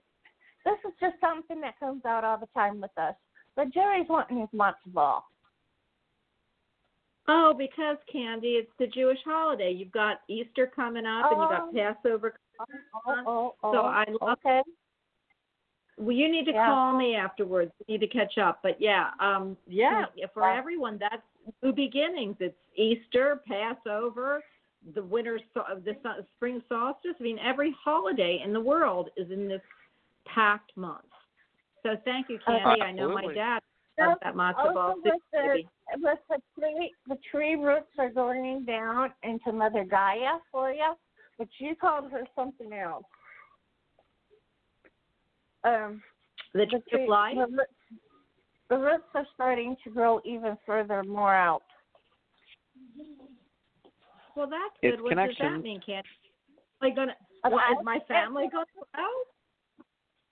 This is just something that comes out all the time with us. But Jerry's wanting his matzo ball. Oh, because Candy, it's the Jewish holiday. You've got Easter coming up, and you've got Oh. Passover. Oh, oh, oh, So I love- okay. Well, you need to Yeah. call me afterwards. We need to catch up. But yeah, um, yeah, for Yeah. everyone, that's new beginnings. It's Easter, Passover, the winter, the spring solstice. I mean, every holiday in the world is in this packed month. So thank you, Candy. I know my dad loves that matzo ball with the, with the tree, the tree roots are going down into Mother Gaia for you, but you called her something else. Um, The the tree tree, the, roots, the roots are starting to grow even further more out. Well, that's It's good. What does that mean, Candy? Am I gonna? What, I- is my family going to know?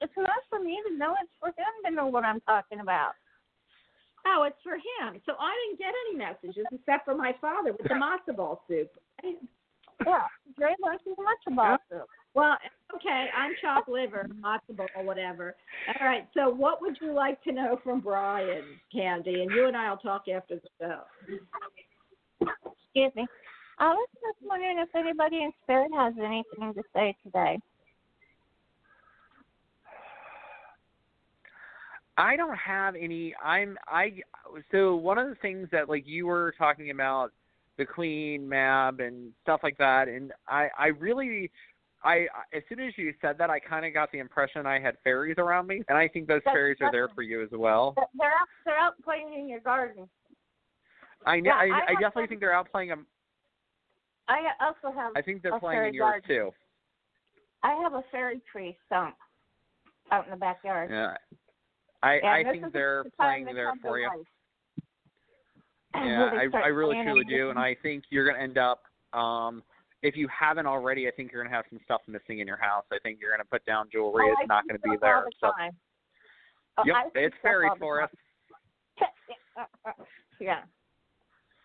It's not for me to know; it's for him to know what I'm talking about. Oh, it's for him. So I didn't get any messages except for my father with the matzo ball soup. Yeah, Jerry wants his matzo ball soup. Well, okay, I'm chopped liver, matzo ball, whatever. All right. So, what would you like to know from Brian, Candy? And you and I'll talk after the show. Excuse me. I was just wondering if anybody in spirit has anything to say today. I don't have any. I'm I. So one of the things that like you were talking about the Queen Mab and stuff like that, and I I really. I as soon as you said that, I kind of got the impression I had fairies around me, and I think those That's fairies are there for you as well. They're out. They're out playing in your garden. I know. Yeah, I, I I definitely some- think they're out playing them. I also have. I think they're playing in yours garden. too. I have a fairy tree stump out in the backyard. Yeah. I And I think they're the playing there for you. life. Yeah, I I really truly do, and I think you're gonna end up. um if you haven't already, I think you're gonna have some stuff missing in your house. I think you're gonna put down jewelry. Oh, it's I not gonna be there. the So. Oh, yep, it's fairies for us. yeah.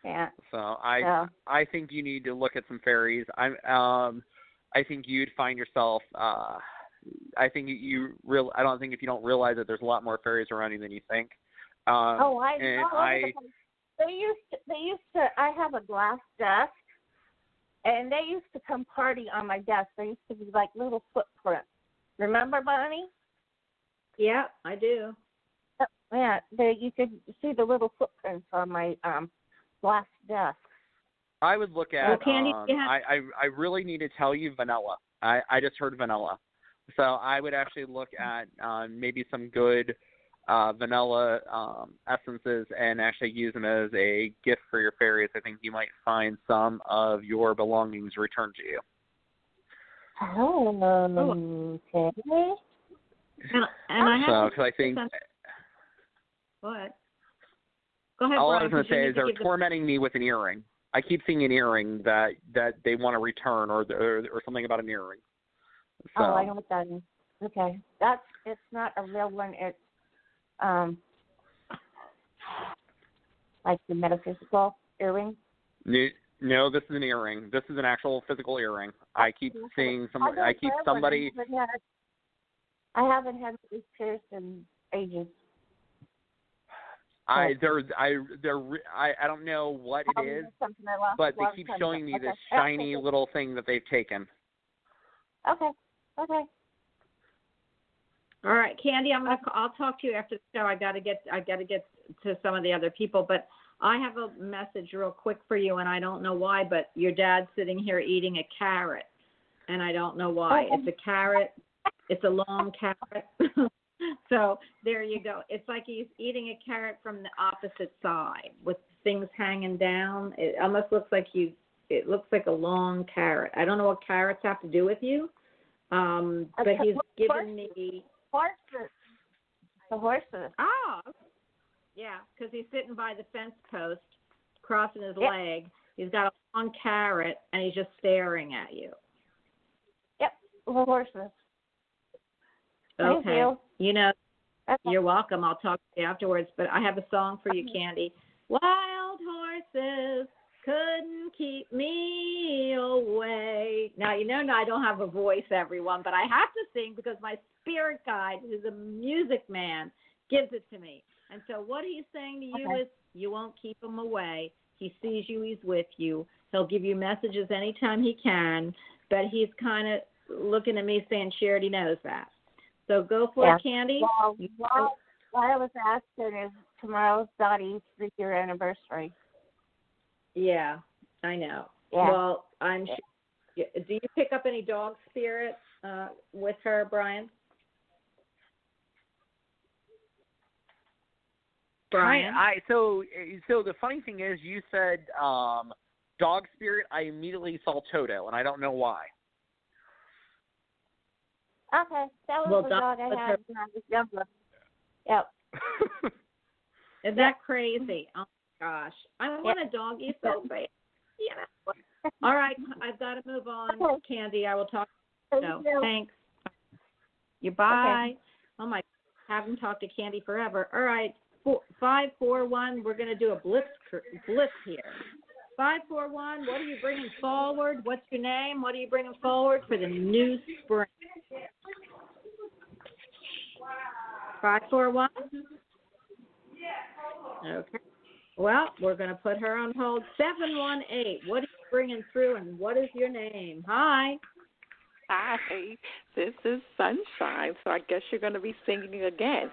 Yeah. So I Yeah. I think you need to look at some fairies. I'm um I think you'd find yourself uh I think you real I don't think if you don't realize that there's a lot more fairies around you than you think. Um oh, I know. I They used to, they used to I have a glass desk and they used to come party on my desk. They used to be like little footprints. Remember Bonnie? Yeah, I do. Yeah, they you could see the little footprints on my um glass desk. I would look at Well, Candy, um you have- I, I I really need to tell you vanilla. I I just heard vanilla. So I would actually look at um maybe some good uh vanilla um essences and actually use them as a gift for your fairies. I think you might find some of your belongings returned to you. Oh, okay. And, and I have So to cuz I think what? Go ahead, all I was going to say is they're give the- tormenting me with an earring. I keep seeing an earring that that they want to return or or, or something about an earring. So Oh, I know what that is. Okay, that's it's not a real one. It's um like the metaphysical earring. No, no, this is an earring. This is an actual physical earring. I keep seeing some. I keep somebody. I haven't had- I haven't had these pierced in ages. I they're I they're I I don't know what it Um, is, something I lost but they keep showing me this shiny little thing that they've taken. Okay. Okay. All right, Candy, I'm gonna. I'll talk to you after the show. I gotta get. I gotta get to some of the other people, but I have a message real quick for you, and I don't know why, but your dad's sitting here eating a carrot, and I don't know why. Oh. It's a carrot. It's a long carrot. so there you go. It's like he's eating a carrot from the opposite side with things hanging down. It almost looks like you. It looks like a long carrot. I don't know what carrots have to do with you, um, but he's given me. Horses. The horses. Oh, yeah, because he's sitting by the fence post, crossing his Yep. leg. He's got a long carrot, and he's just staring at you. Yep. The horses. Thank you. You know, That's you're welcome. I'll talk to you afterwards. But I have a song for you, Candy. Wild horses couldn't keep me away. Now you know now I don't have a voice, everyone, but I have to sing because my spirit guide, who's a music man, gives it to me. And so what he's saying to you Okay. is, you won't keep him away. He sees you. He's with you. He'll give you messages anytime he can. But he's kind of looking at me saying, Charity knows that. So go for Yeah. it, Candy. Well, what, what I was asking is tomorrow's Dottie's three year anniversary. Yeah, I know. Yeah. Well, I'm. Sure, do you pick up any dog spirit uh, with her, Brian? Brian. I, I so so the funny thing is, you said um dog spirit. I immediately saw Toto, and I don't know why. okay, that was Well, the Doc- dog I had her- when I was younger. Yep. Isn't that crazy? Oh my gosh, I want a doggy so bad. You know. All right, I've got to move on, Okay. Candy. I will talk. No, you. thanks. You bye. Oh my, haven't talked to Candy forever. All right, four, five four one. We're gonna do a blitz blitz here. Five four one. What are you bringing forward? What's your name? What are you bringing forward for the new spring? Five four one. Okay. Well, we're going to put her on hold. 718. What are you bringing through and what is your name? Hi. Hi, this is Sunshine, so I guess you're going to be singing again.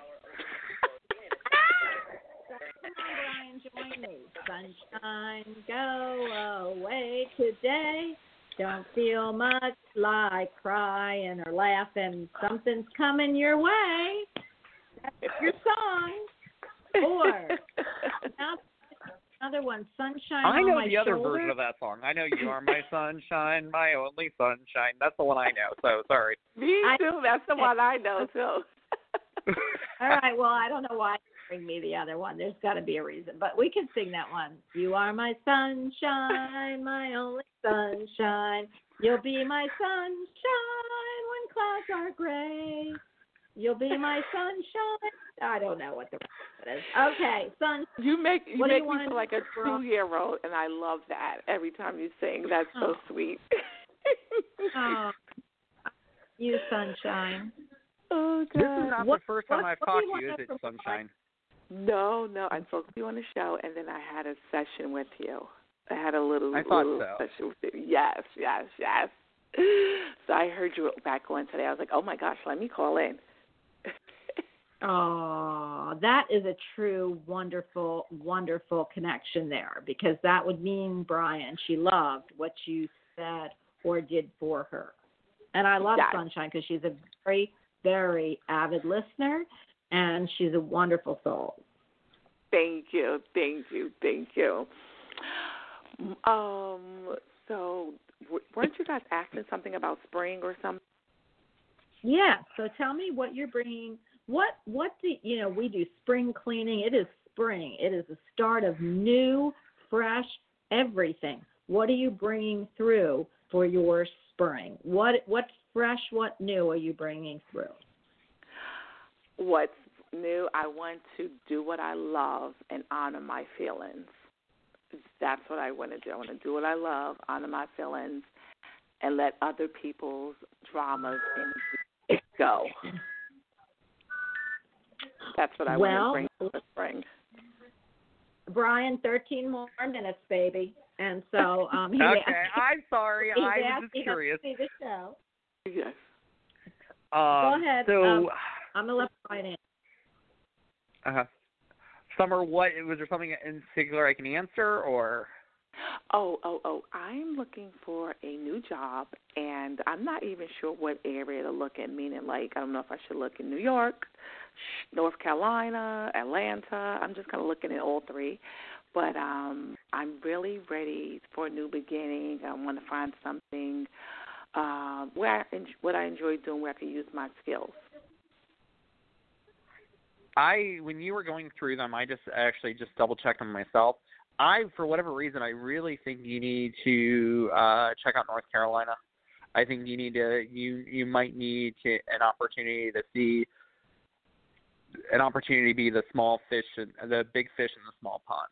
join me. Sunshine, go away today. Don't feel much like crying or laughing. Something's coming your way. That's your song. Or now another one, Sunshine I on know my the other shoulder. version of that song. I know you are my sunshine, my only sunshine. That's the one I know. So sorry. Me I- too. That's the one I know too. All right. Well, I don't know why you bring me the other one. There's got to be a reason, but we can sing that one. You are my sunshine, my only sunshine. You'll be my sunshine when clouds are gray. You'll be my sunshine. I don't know what the rest of it is. Okay, sun. You make you What do you make me feel like a two year old, and I love that every time you sing. That's so Oh. sweet. Oh, you sunshine. oh God. This is not What- the first time what- I've what talked you to you, is it, us to look Sunshine? No, no, I'm supposed to be on the show, and then I had a session with you. I had a little, I thought little so. session with you. Yes, yes, yes. So I heard you back on today. I was like, oh my gosh, let me call in. Oh, that is a true, wonderful, wonderful connection there because that would mean, Brian, she loved what you said or did for her. And I love. Sunshine because she's a very, very avid listener and she's a wonderful soul. Thank you, thank you, thank you. Um, so weren't you guys asking something about spring or something? Yeah. So tell me what you're bringing. What what do you know? We do spring cleaning. It is spring. It is the start of new, fresh everything. What are you bringing through for your spring? What what's fresh? What new are you bringing through? What's new? I want to do what I love and honor my feelings. That's what I want to do. I want to do what I love, honor my feelings, and let other people's dramas and go. That's what I Well- want to bring to the spring. Brian, 13 more minutes, baby. And so um, he Okay, asked, I'm sorry. he's I was asked just me to curious. see the show. Yes. Um, ahead, So, um, I'm gonna let Brian in. uh, Summer, what was there something in particular I can answer, or Oh, oh, oh! I'm looking for a new job, and I'm not even sure what area to look at. Meaning, like, I don't know if I should look in New York, North Carolina, Atlanta. I'm just kind of looking at all three, but um, I'm really ready for a new beginning. I want to find something um, where I what I enjoy doing, where I can use my skills. I when you were going through them, I just actually just double checked them myself. I, for whatever reason, I really think you need to uh, check out North Carolina. I think you need to you you might need to, an opportunity to see an opportunity to be the small fish and the big fish in the small pond.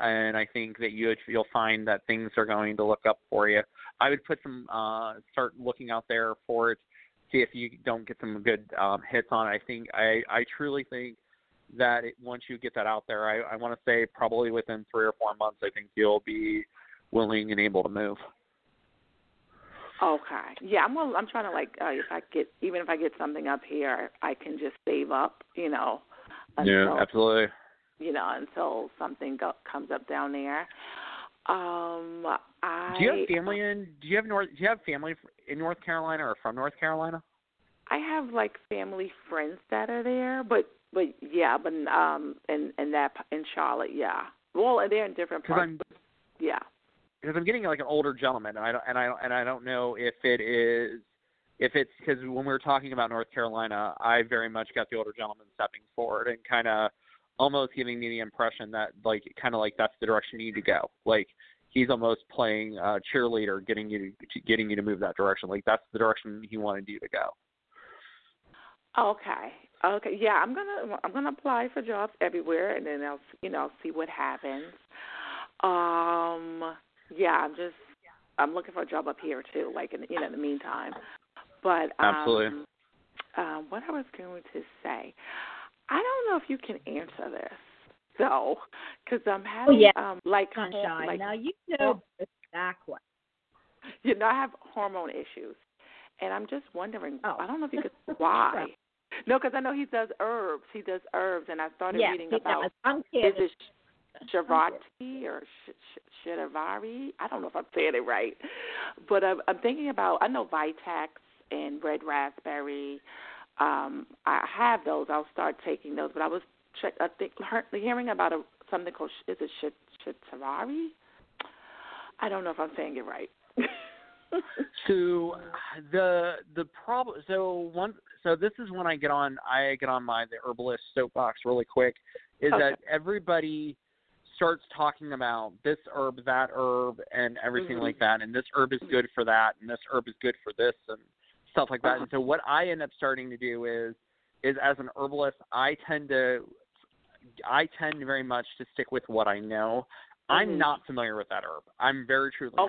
And I think that you you'll find that things are going to look up for you. I would put some uh, start looking out there for it. See if you don't get some good um, hits on it. I think I I truly think that it, once you get that out there, I, I want to say probably within three or four months, I think you'll be willing and able to move. Okay. Yeah, I'm. Well, I'm trying to like, uh, if I get, even if I get something up here, I can just save up. You know. Until, absolutely. you know, until something go, comes up down there. Um, I Do you have family in? Do you have North? Do you have family in North Carolina or from North Carolina? I have like family friends that are there, but but yeah, but um, in in that in Charlotte, yeah. Well, they're in different parts. But yeah. because I'm getting like an older gentleman, and I don't and I don't, and I don't know if it is if it's because when we were talking about North Carolina, I very much got the older gentleman stepping forward and kind of almost giving me the impression that like kind of like that's the direction you need to go. Like he's almost playing uh, cheerleader, getting you to getting you to move that direction. Like that's the direction he wanted you to go. Okay. Okay. Yeah, I'm gonna I'm gonna apply for jobs everywhere, and then I'll you know see what happens. Um. Yeah, I'm just I'm looking for a job up here too, like in you know in the meantime. But um, Absolutely. Um, what I was going to say, I don't know if you can answer this though, because I'm having yeah. um like Sunshine. like now you know this back way. you know I have hormone issues, and I'm just wondering. Oh. I don't know if you could why. No, because I know he does herbs. He does herbs, and I started Yes, reading about is it Shavati or Sh- Sh- Shiravari. I don't know if I'm saying it right, but I'm, I'm thinking about. I know Vitex and red raspberry. Um, I have those. I'll start taking those. But I was check. I think hearing about a something called is it Sh- Shitavari? I don't know if I'm saying it right. so the the problem so one so this is when I get on I get on my the herbalist soapbox really quick is Okay. that everybody starts talking about this herb that herb and everything Mhm. like that and this herb is good for that and this herb is good for this and stuff like that Uh-huh. and so what I end up starting to do is is as an herbalist I tend to I tend very much to stick with what I know. I'm Mhm. not familiar with that herb. I'm very truly not.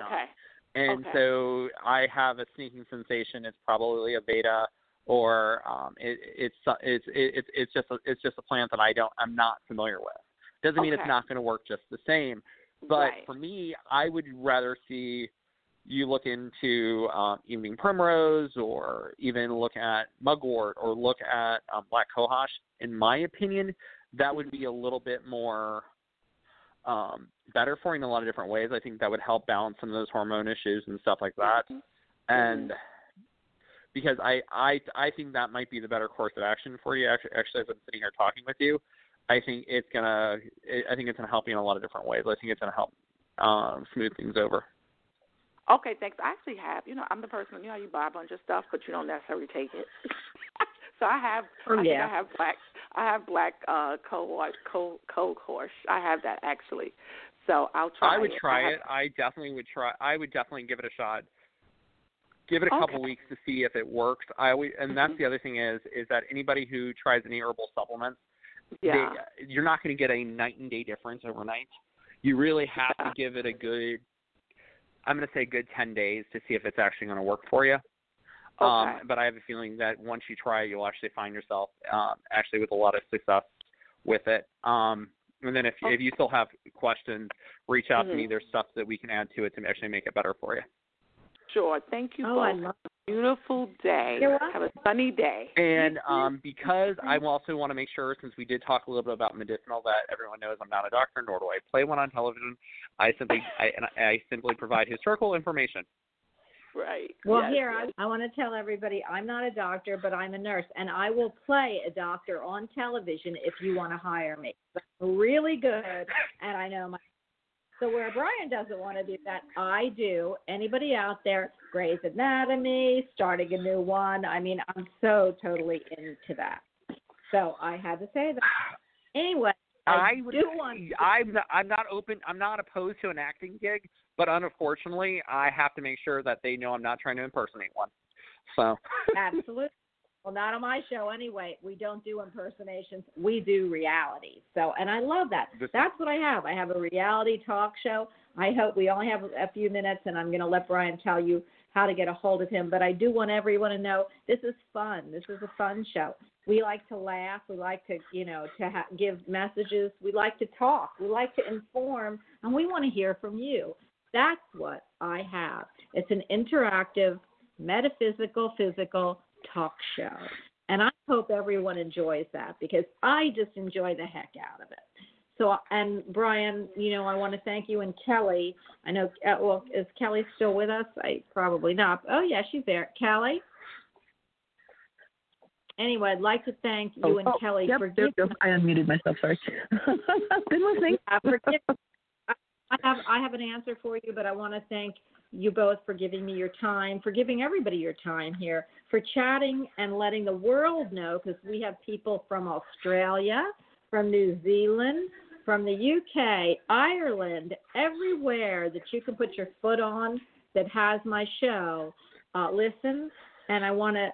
And Okay. so I have a sneaking sensation it's probably a beta or um it, it's it's it's it's just a, it's just a plant that I don't I'm not familiar with. Doesn't mean it's not going to work just the same, but right. for me, I would rather see you look into um, evening primrose or even look at mugwort or look at um, black cohosh. In my opinion, that would be a little bit more um, better for you in a lot of different ways. I think that would help balance some of those hormone issues and stuff like that. Mhm. And because I, I I think that might be the better course of action for you. Actually, actually, as I'm sitting here talking with you, I think it's gonna I think it's gonna help you in a lot of different ways. I think it's gonna help um, smooth things over. Okay, thanks. I actually have. You know, I'm the person. You know, you buy a bunch of stuff, but you don't necessarily take it. so I have. Oh, I think yeah. I have black. I have black uh cohort co cohort. I have that actually. So I'll try. I would it. try have- it. I definitely would try. I would definitely give it a shot. Give it a couple Okay. weeks to see if it works. I always, and that's Mhm. the other thing is is that anybody who tries any herbal supplements, Yeah. they, you're not going to get a night and day difference overnight. You really have Yeah. to give it a good. I'm going to say good ten days to see if it's actually going to work for you. Um, Okay. but I have a feeling that once you try you'll actually find yourself um, actually with a lot of success with it. Um, and then if if you still have questions, reach out to me. Mhm. There's stuff that we can add to it to actually make it better for you. Sure. Thank you Oh, I both. love Beautiful day. Have a sunny day. And um, because I also want to make sure, since we did talk a little bit about medicinal, that everyone knows I'm not a doctor, nor do I play one on television. I simply I, and I simply provide historical information. Right. Well, Yes, here, yes. I, I want to tell everybody I'm not a doctor, but I'm a nurse, and I will play a doctor on television if you want to hire me. I'm really good, and I know my. So where Brian doesn't want to do that, I do. Anybody out there, Grey's Anatomy, starting a new one. I mean, I'm so totally into that. So I had to say that. Anyway, I, I would. do want. I'm not, I'm not open. I'm not opposed to an acting gig, but unfortunately, I have to make sure that they know I'm not trying to impersonate one. So. Absolutely. Well, not on my show anyway. We don't do impersonations. We do reality. So, and I love that. That's what I have. I have a reality talk show. I hope we only have a few minutes, and I'm going to let Brian tell you how to get a hold of him. But I do want everyone to know this is fun. This is a fun show. We like to laugh. We like to, you know, to ha- give messages. We like to talk. We like to inform, and we want to hear from you. That's what I have. It's an interactive, metaphysical, physical talk show. And I hope everyone enjoys that because I just enjoy the heck out of it. So, and Brian, you know, I want to thank you and Kelly. I know, uh, well, is Kelly still with us? I probably not. Oh, yeah, she's there. Kelly? Anyway, I'd like to thank you and oh, Kelly yep, for giving. I unmuted myself. Sorry. Been listening. Yeah, for I have I have an answer for you, but I want to thank you both for giving me your time, for giving everybody your time here, for chatting and letting the world know because we have people from Australia, from New Zealand, from the UK, Ireland, everywhere that you can put your foot on that has my show. Uh, listen, and I want to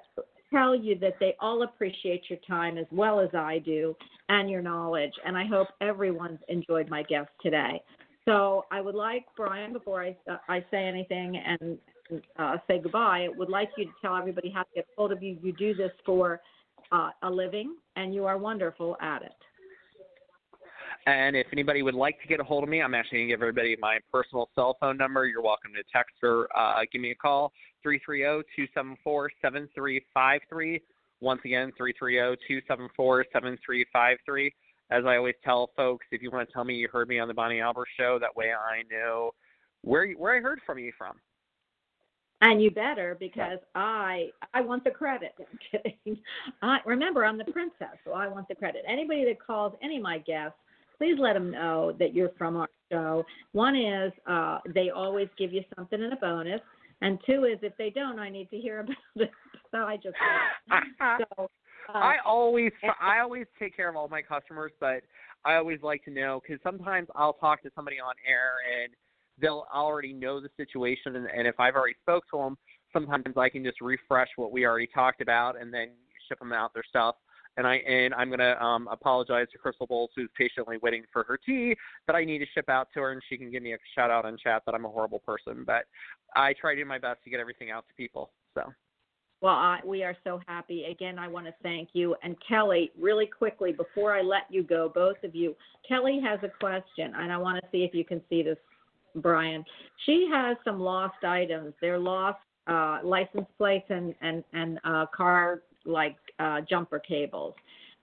tell you that they all appreciate your time as well as I do and your knowledge. And I hope everyone's enjoyed my guest today. So I would like, Brian, before I, uh, I say anything and uh, say goodbye, would like you to tell everybody how to get hold of you. You do this for uh, a living, and you are wonderful at it. And if anybody would like to get a hold of me, I'm actually going to give everybody my personal cell phone number. You're welcome to text or uh, give me a call, 330-274-7353. Once again, 330-274-7353. As I always tell folks, if you want to tell me you heard me on the Bonnie Albers show, that way I know where where I heard from you from. And you better because I I want the credit. I'm kidding. I remember I'm the princess, so I want the credit. Anybody that calls any of my guests, please let them know that you're from our show. One is uh, they always give you something in a bonus, and two is if they don't, I need to hear about it. So I just so. Uh, I always I always take care of all my customers, but I always like to know because sometimes I'll talk to somebody on air and they'll already know the situation, and, and if I've already spoke to them, sometimes I can just refresh what we already talked about and then ship them out their stuff. And I and I'm gonna um, apologize to Crystal Bowles, who's patiently waiting for her tea that I need to ship out to her, and she can give me a shout out on chat that I'm a horrible person. But I try to do my best to get everything out to people. So. Well, I, we are so happy. Again, I want to thank you. And Kelly, really quickly, before I let you go, both of you, Kelly has a question, and I want to see if you can see this, Brian. She has some lost items. They're lost uh, license plates and, and, and uh, car like uh, jumper cables.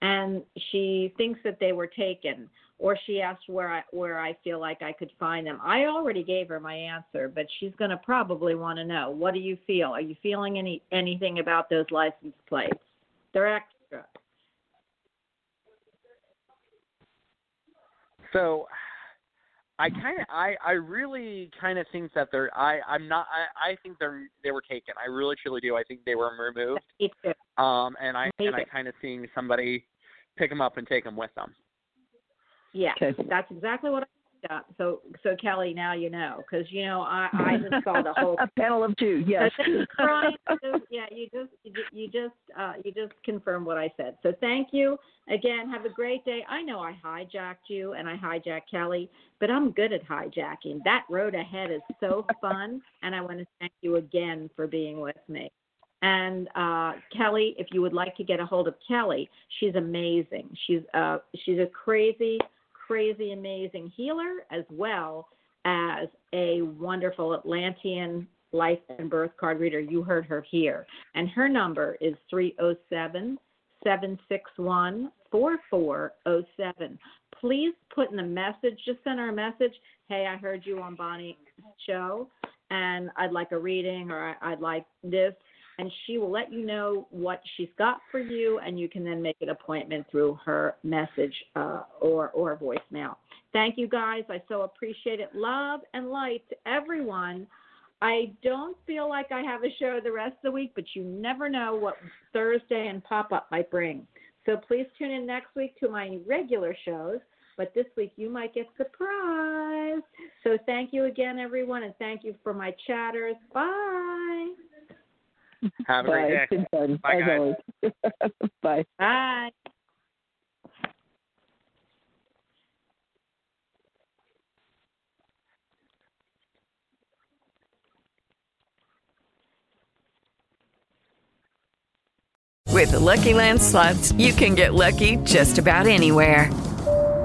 And she thinks that they were taken or she asked where I where I feel like I could find them. I already gave her my answer, but she's going to probably want to know. What do you feel? Are you feeling any anything about those license plates? They're extra. So, I kind of I I really kind of think that they're I I'm not I I think they're they were taken. I really truly do. I think they were removed. Um, and I and I kind of seeing somebody pick them up and take them with them. Yeah, okay. that's exactly what I got. So, so Kelly, now you know because you know I I just saw the whole a panel of two. Yes. yeah, you just you just uh, you just confirmed what I said. So thank you again. Have a great day. I know I hijacked you and I hijacked Kelly, but I'm good at hijacking. That road ahead is so fun, and I want to thank you again for being with me. And uh, Kelly, if you would like to get a hold of Kelly, she's amazing. She's uh, she's a crazy crazy, amazing healer, as well as a wonderful Atlantean life and birth card reader. You heard her here. And her number is 307 761 4407. Please put in the message, just send her a message. Hey, I heard you on Bonnie's show, and I'd like a reading, or I'd like this and she will let you know what she's got for you, and you can then make an appointment through her message uh, or or voicemail. Thank you guys. I so appreciate it. Love and light to everyone. I don't feel like I have a show the rest of the week, but you never know what Thursday and pop up might bring. So please tune in next week to my regular shows. But this week you might get surprised. So thank you again, everyone, and thank you for my chatters. Bye. Have a Bye. great day. Fun, Bye, guys. always. Bye. Bye. With the Lucky Land slots, you can get lucky just about anywhere.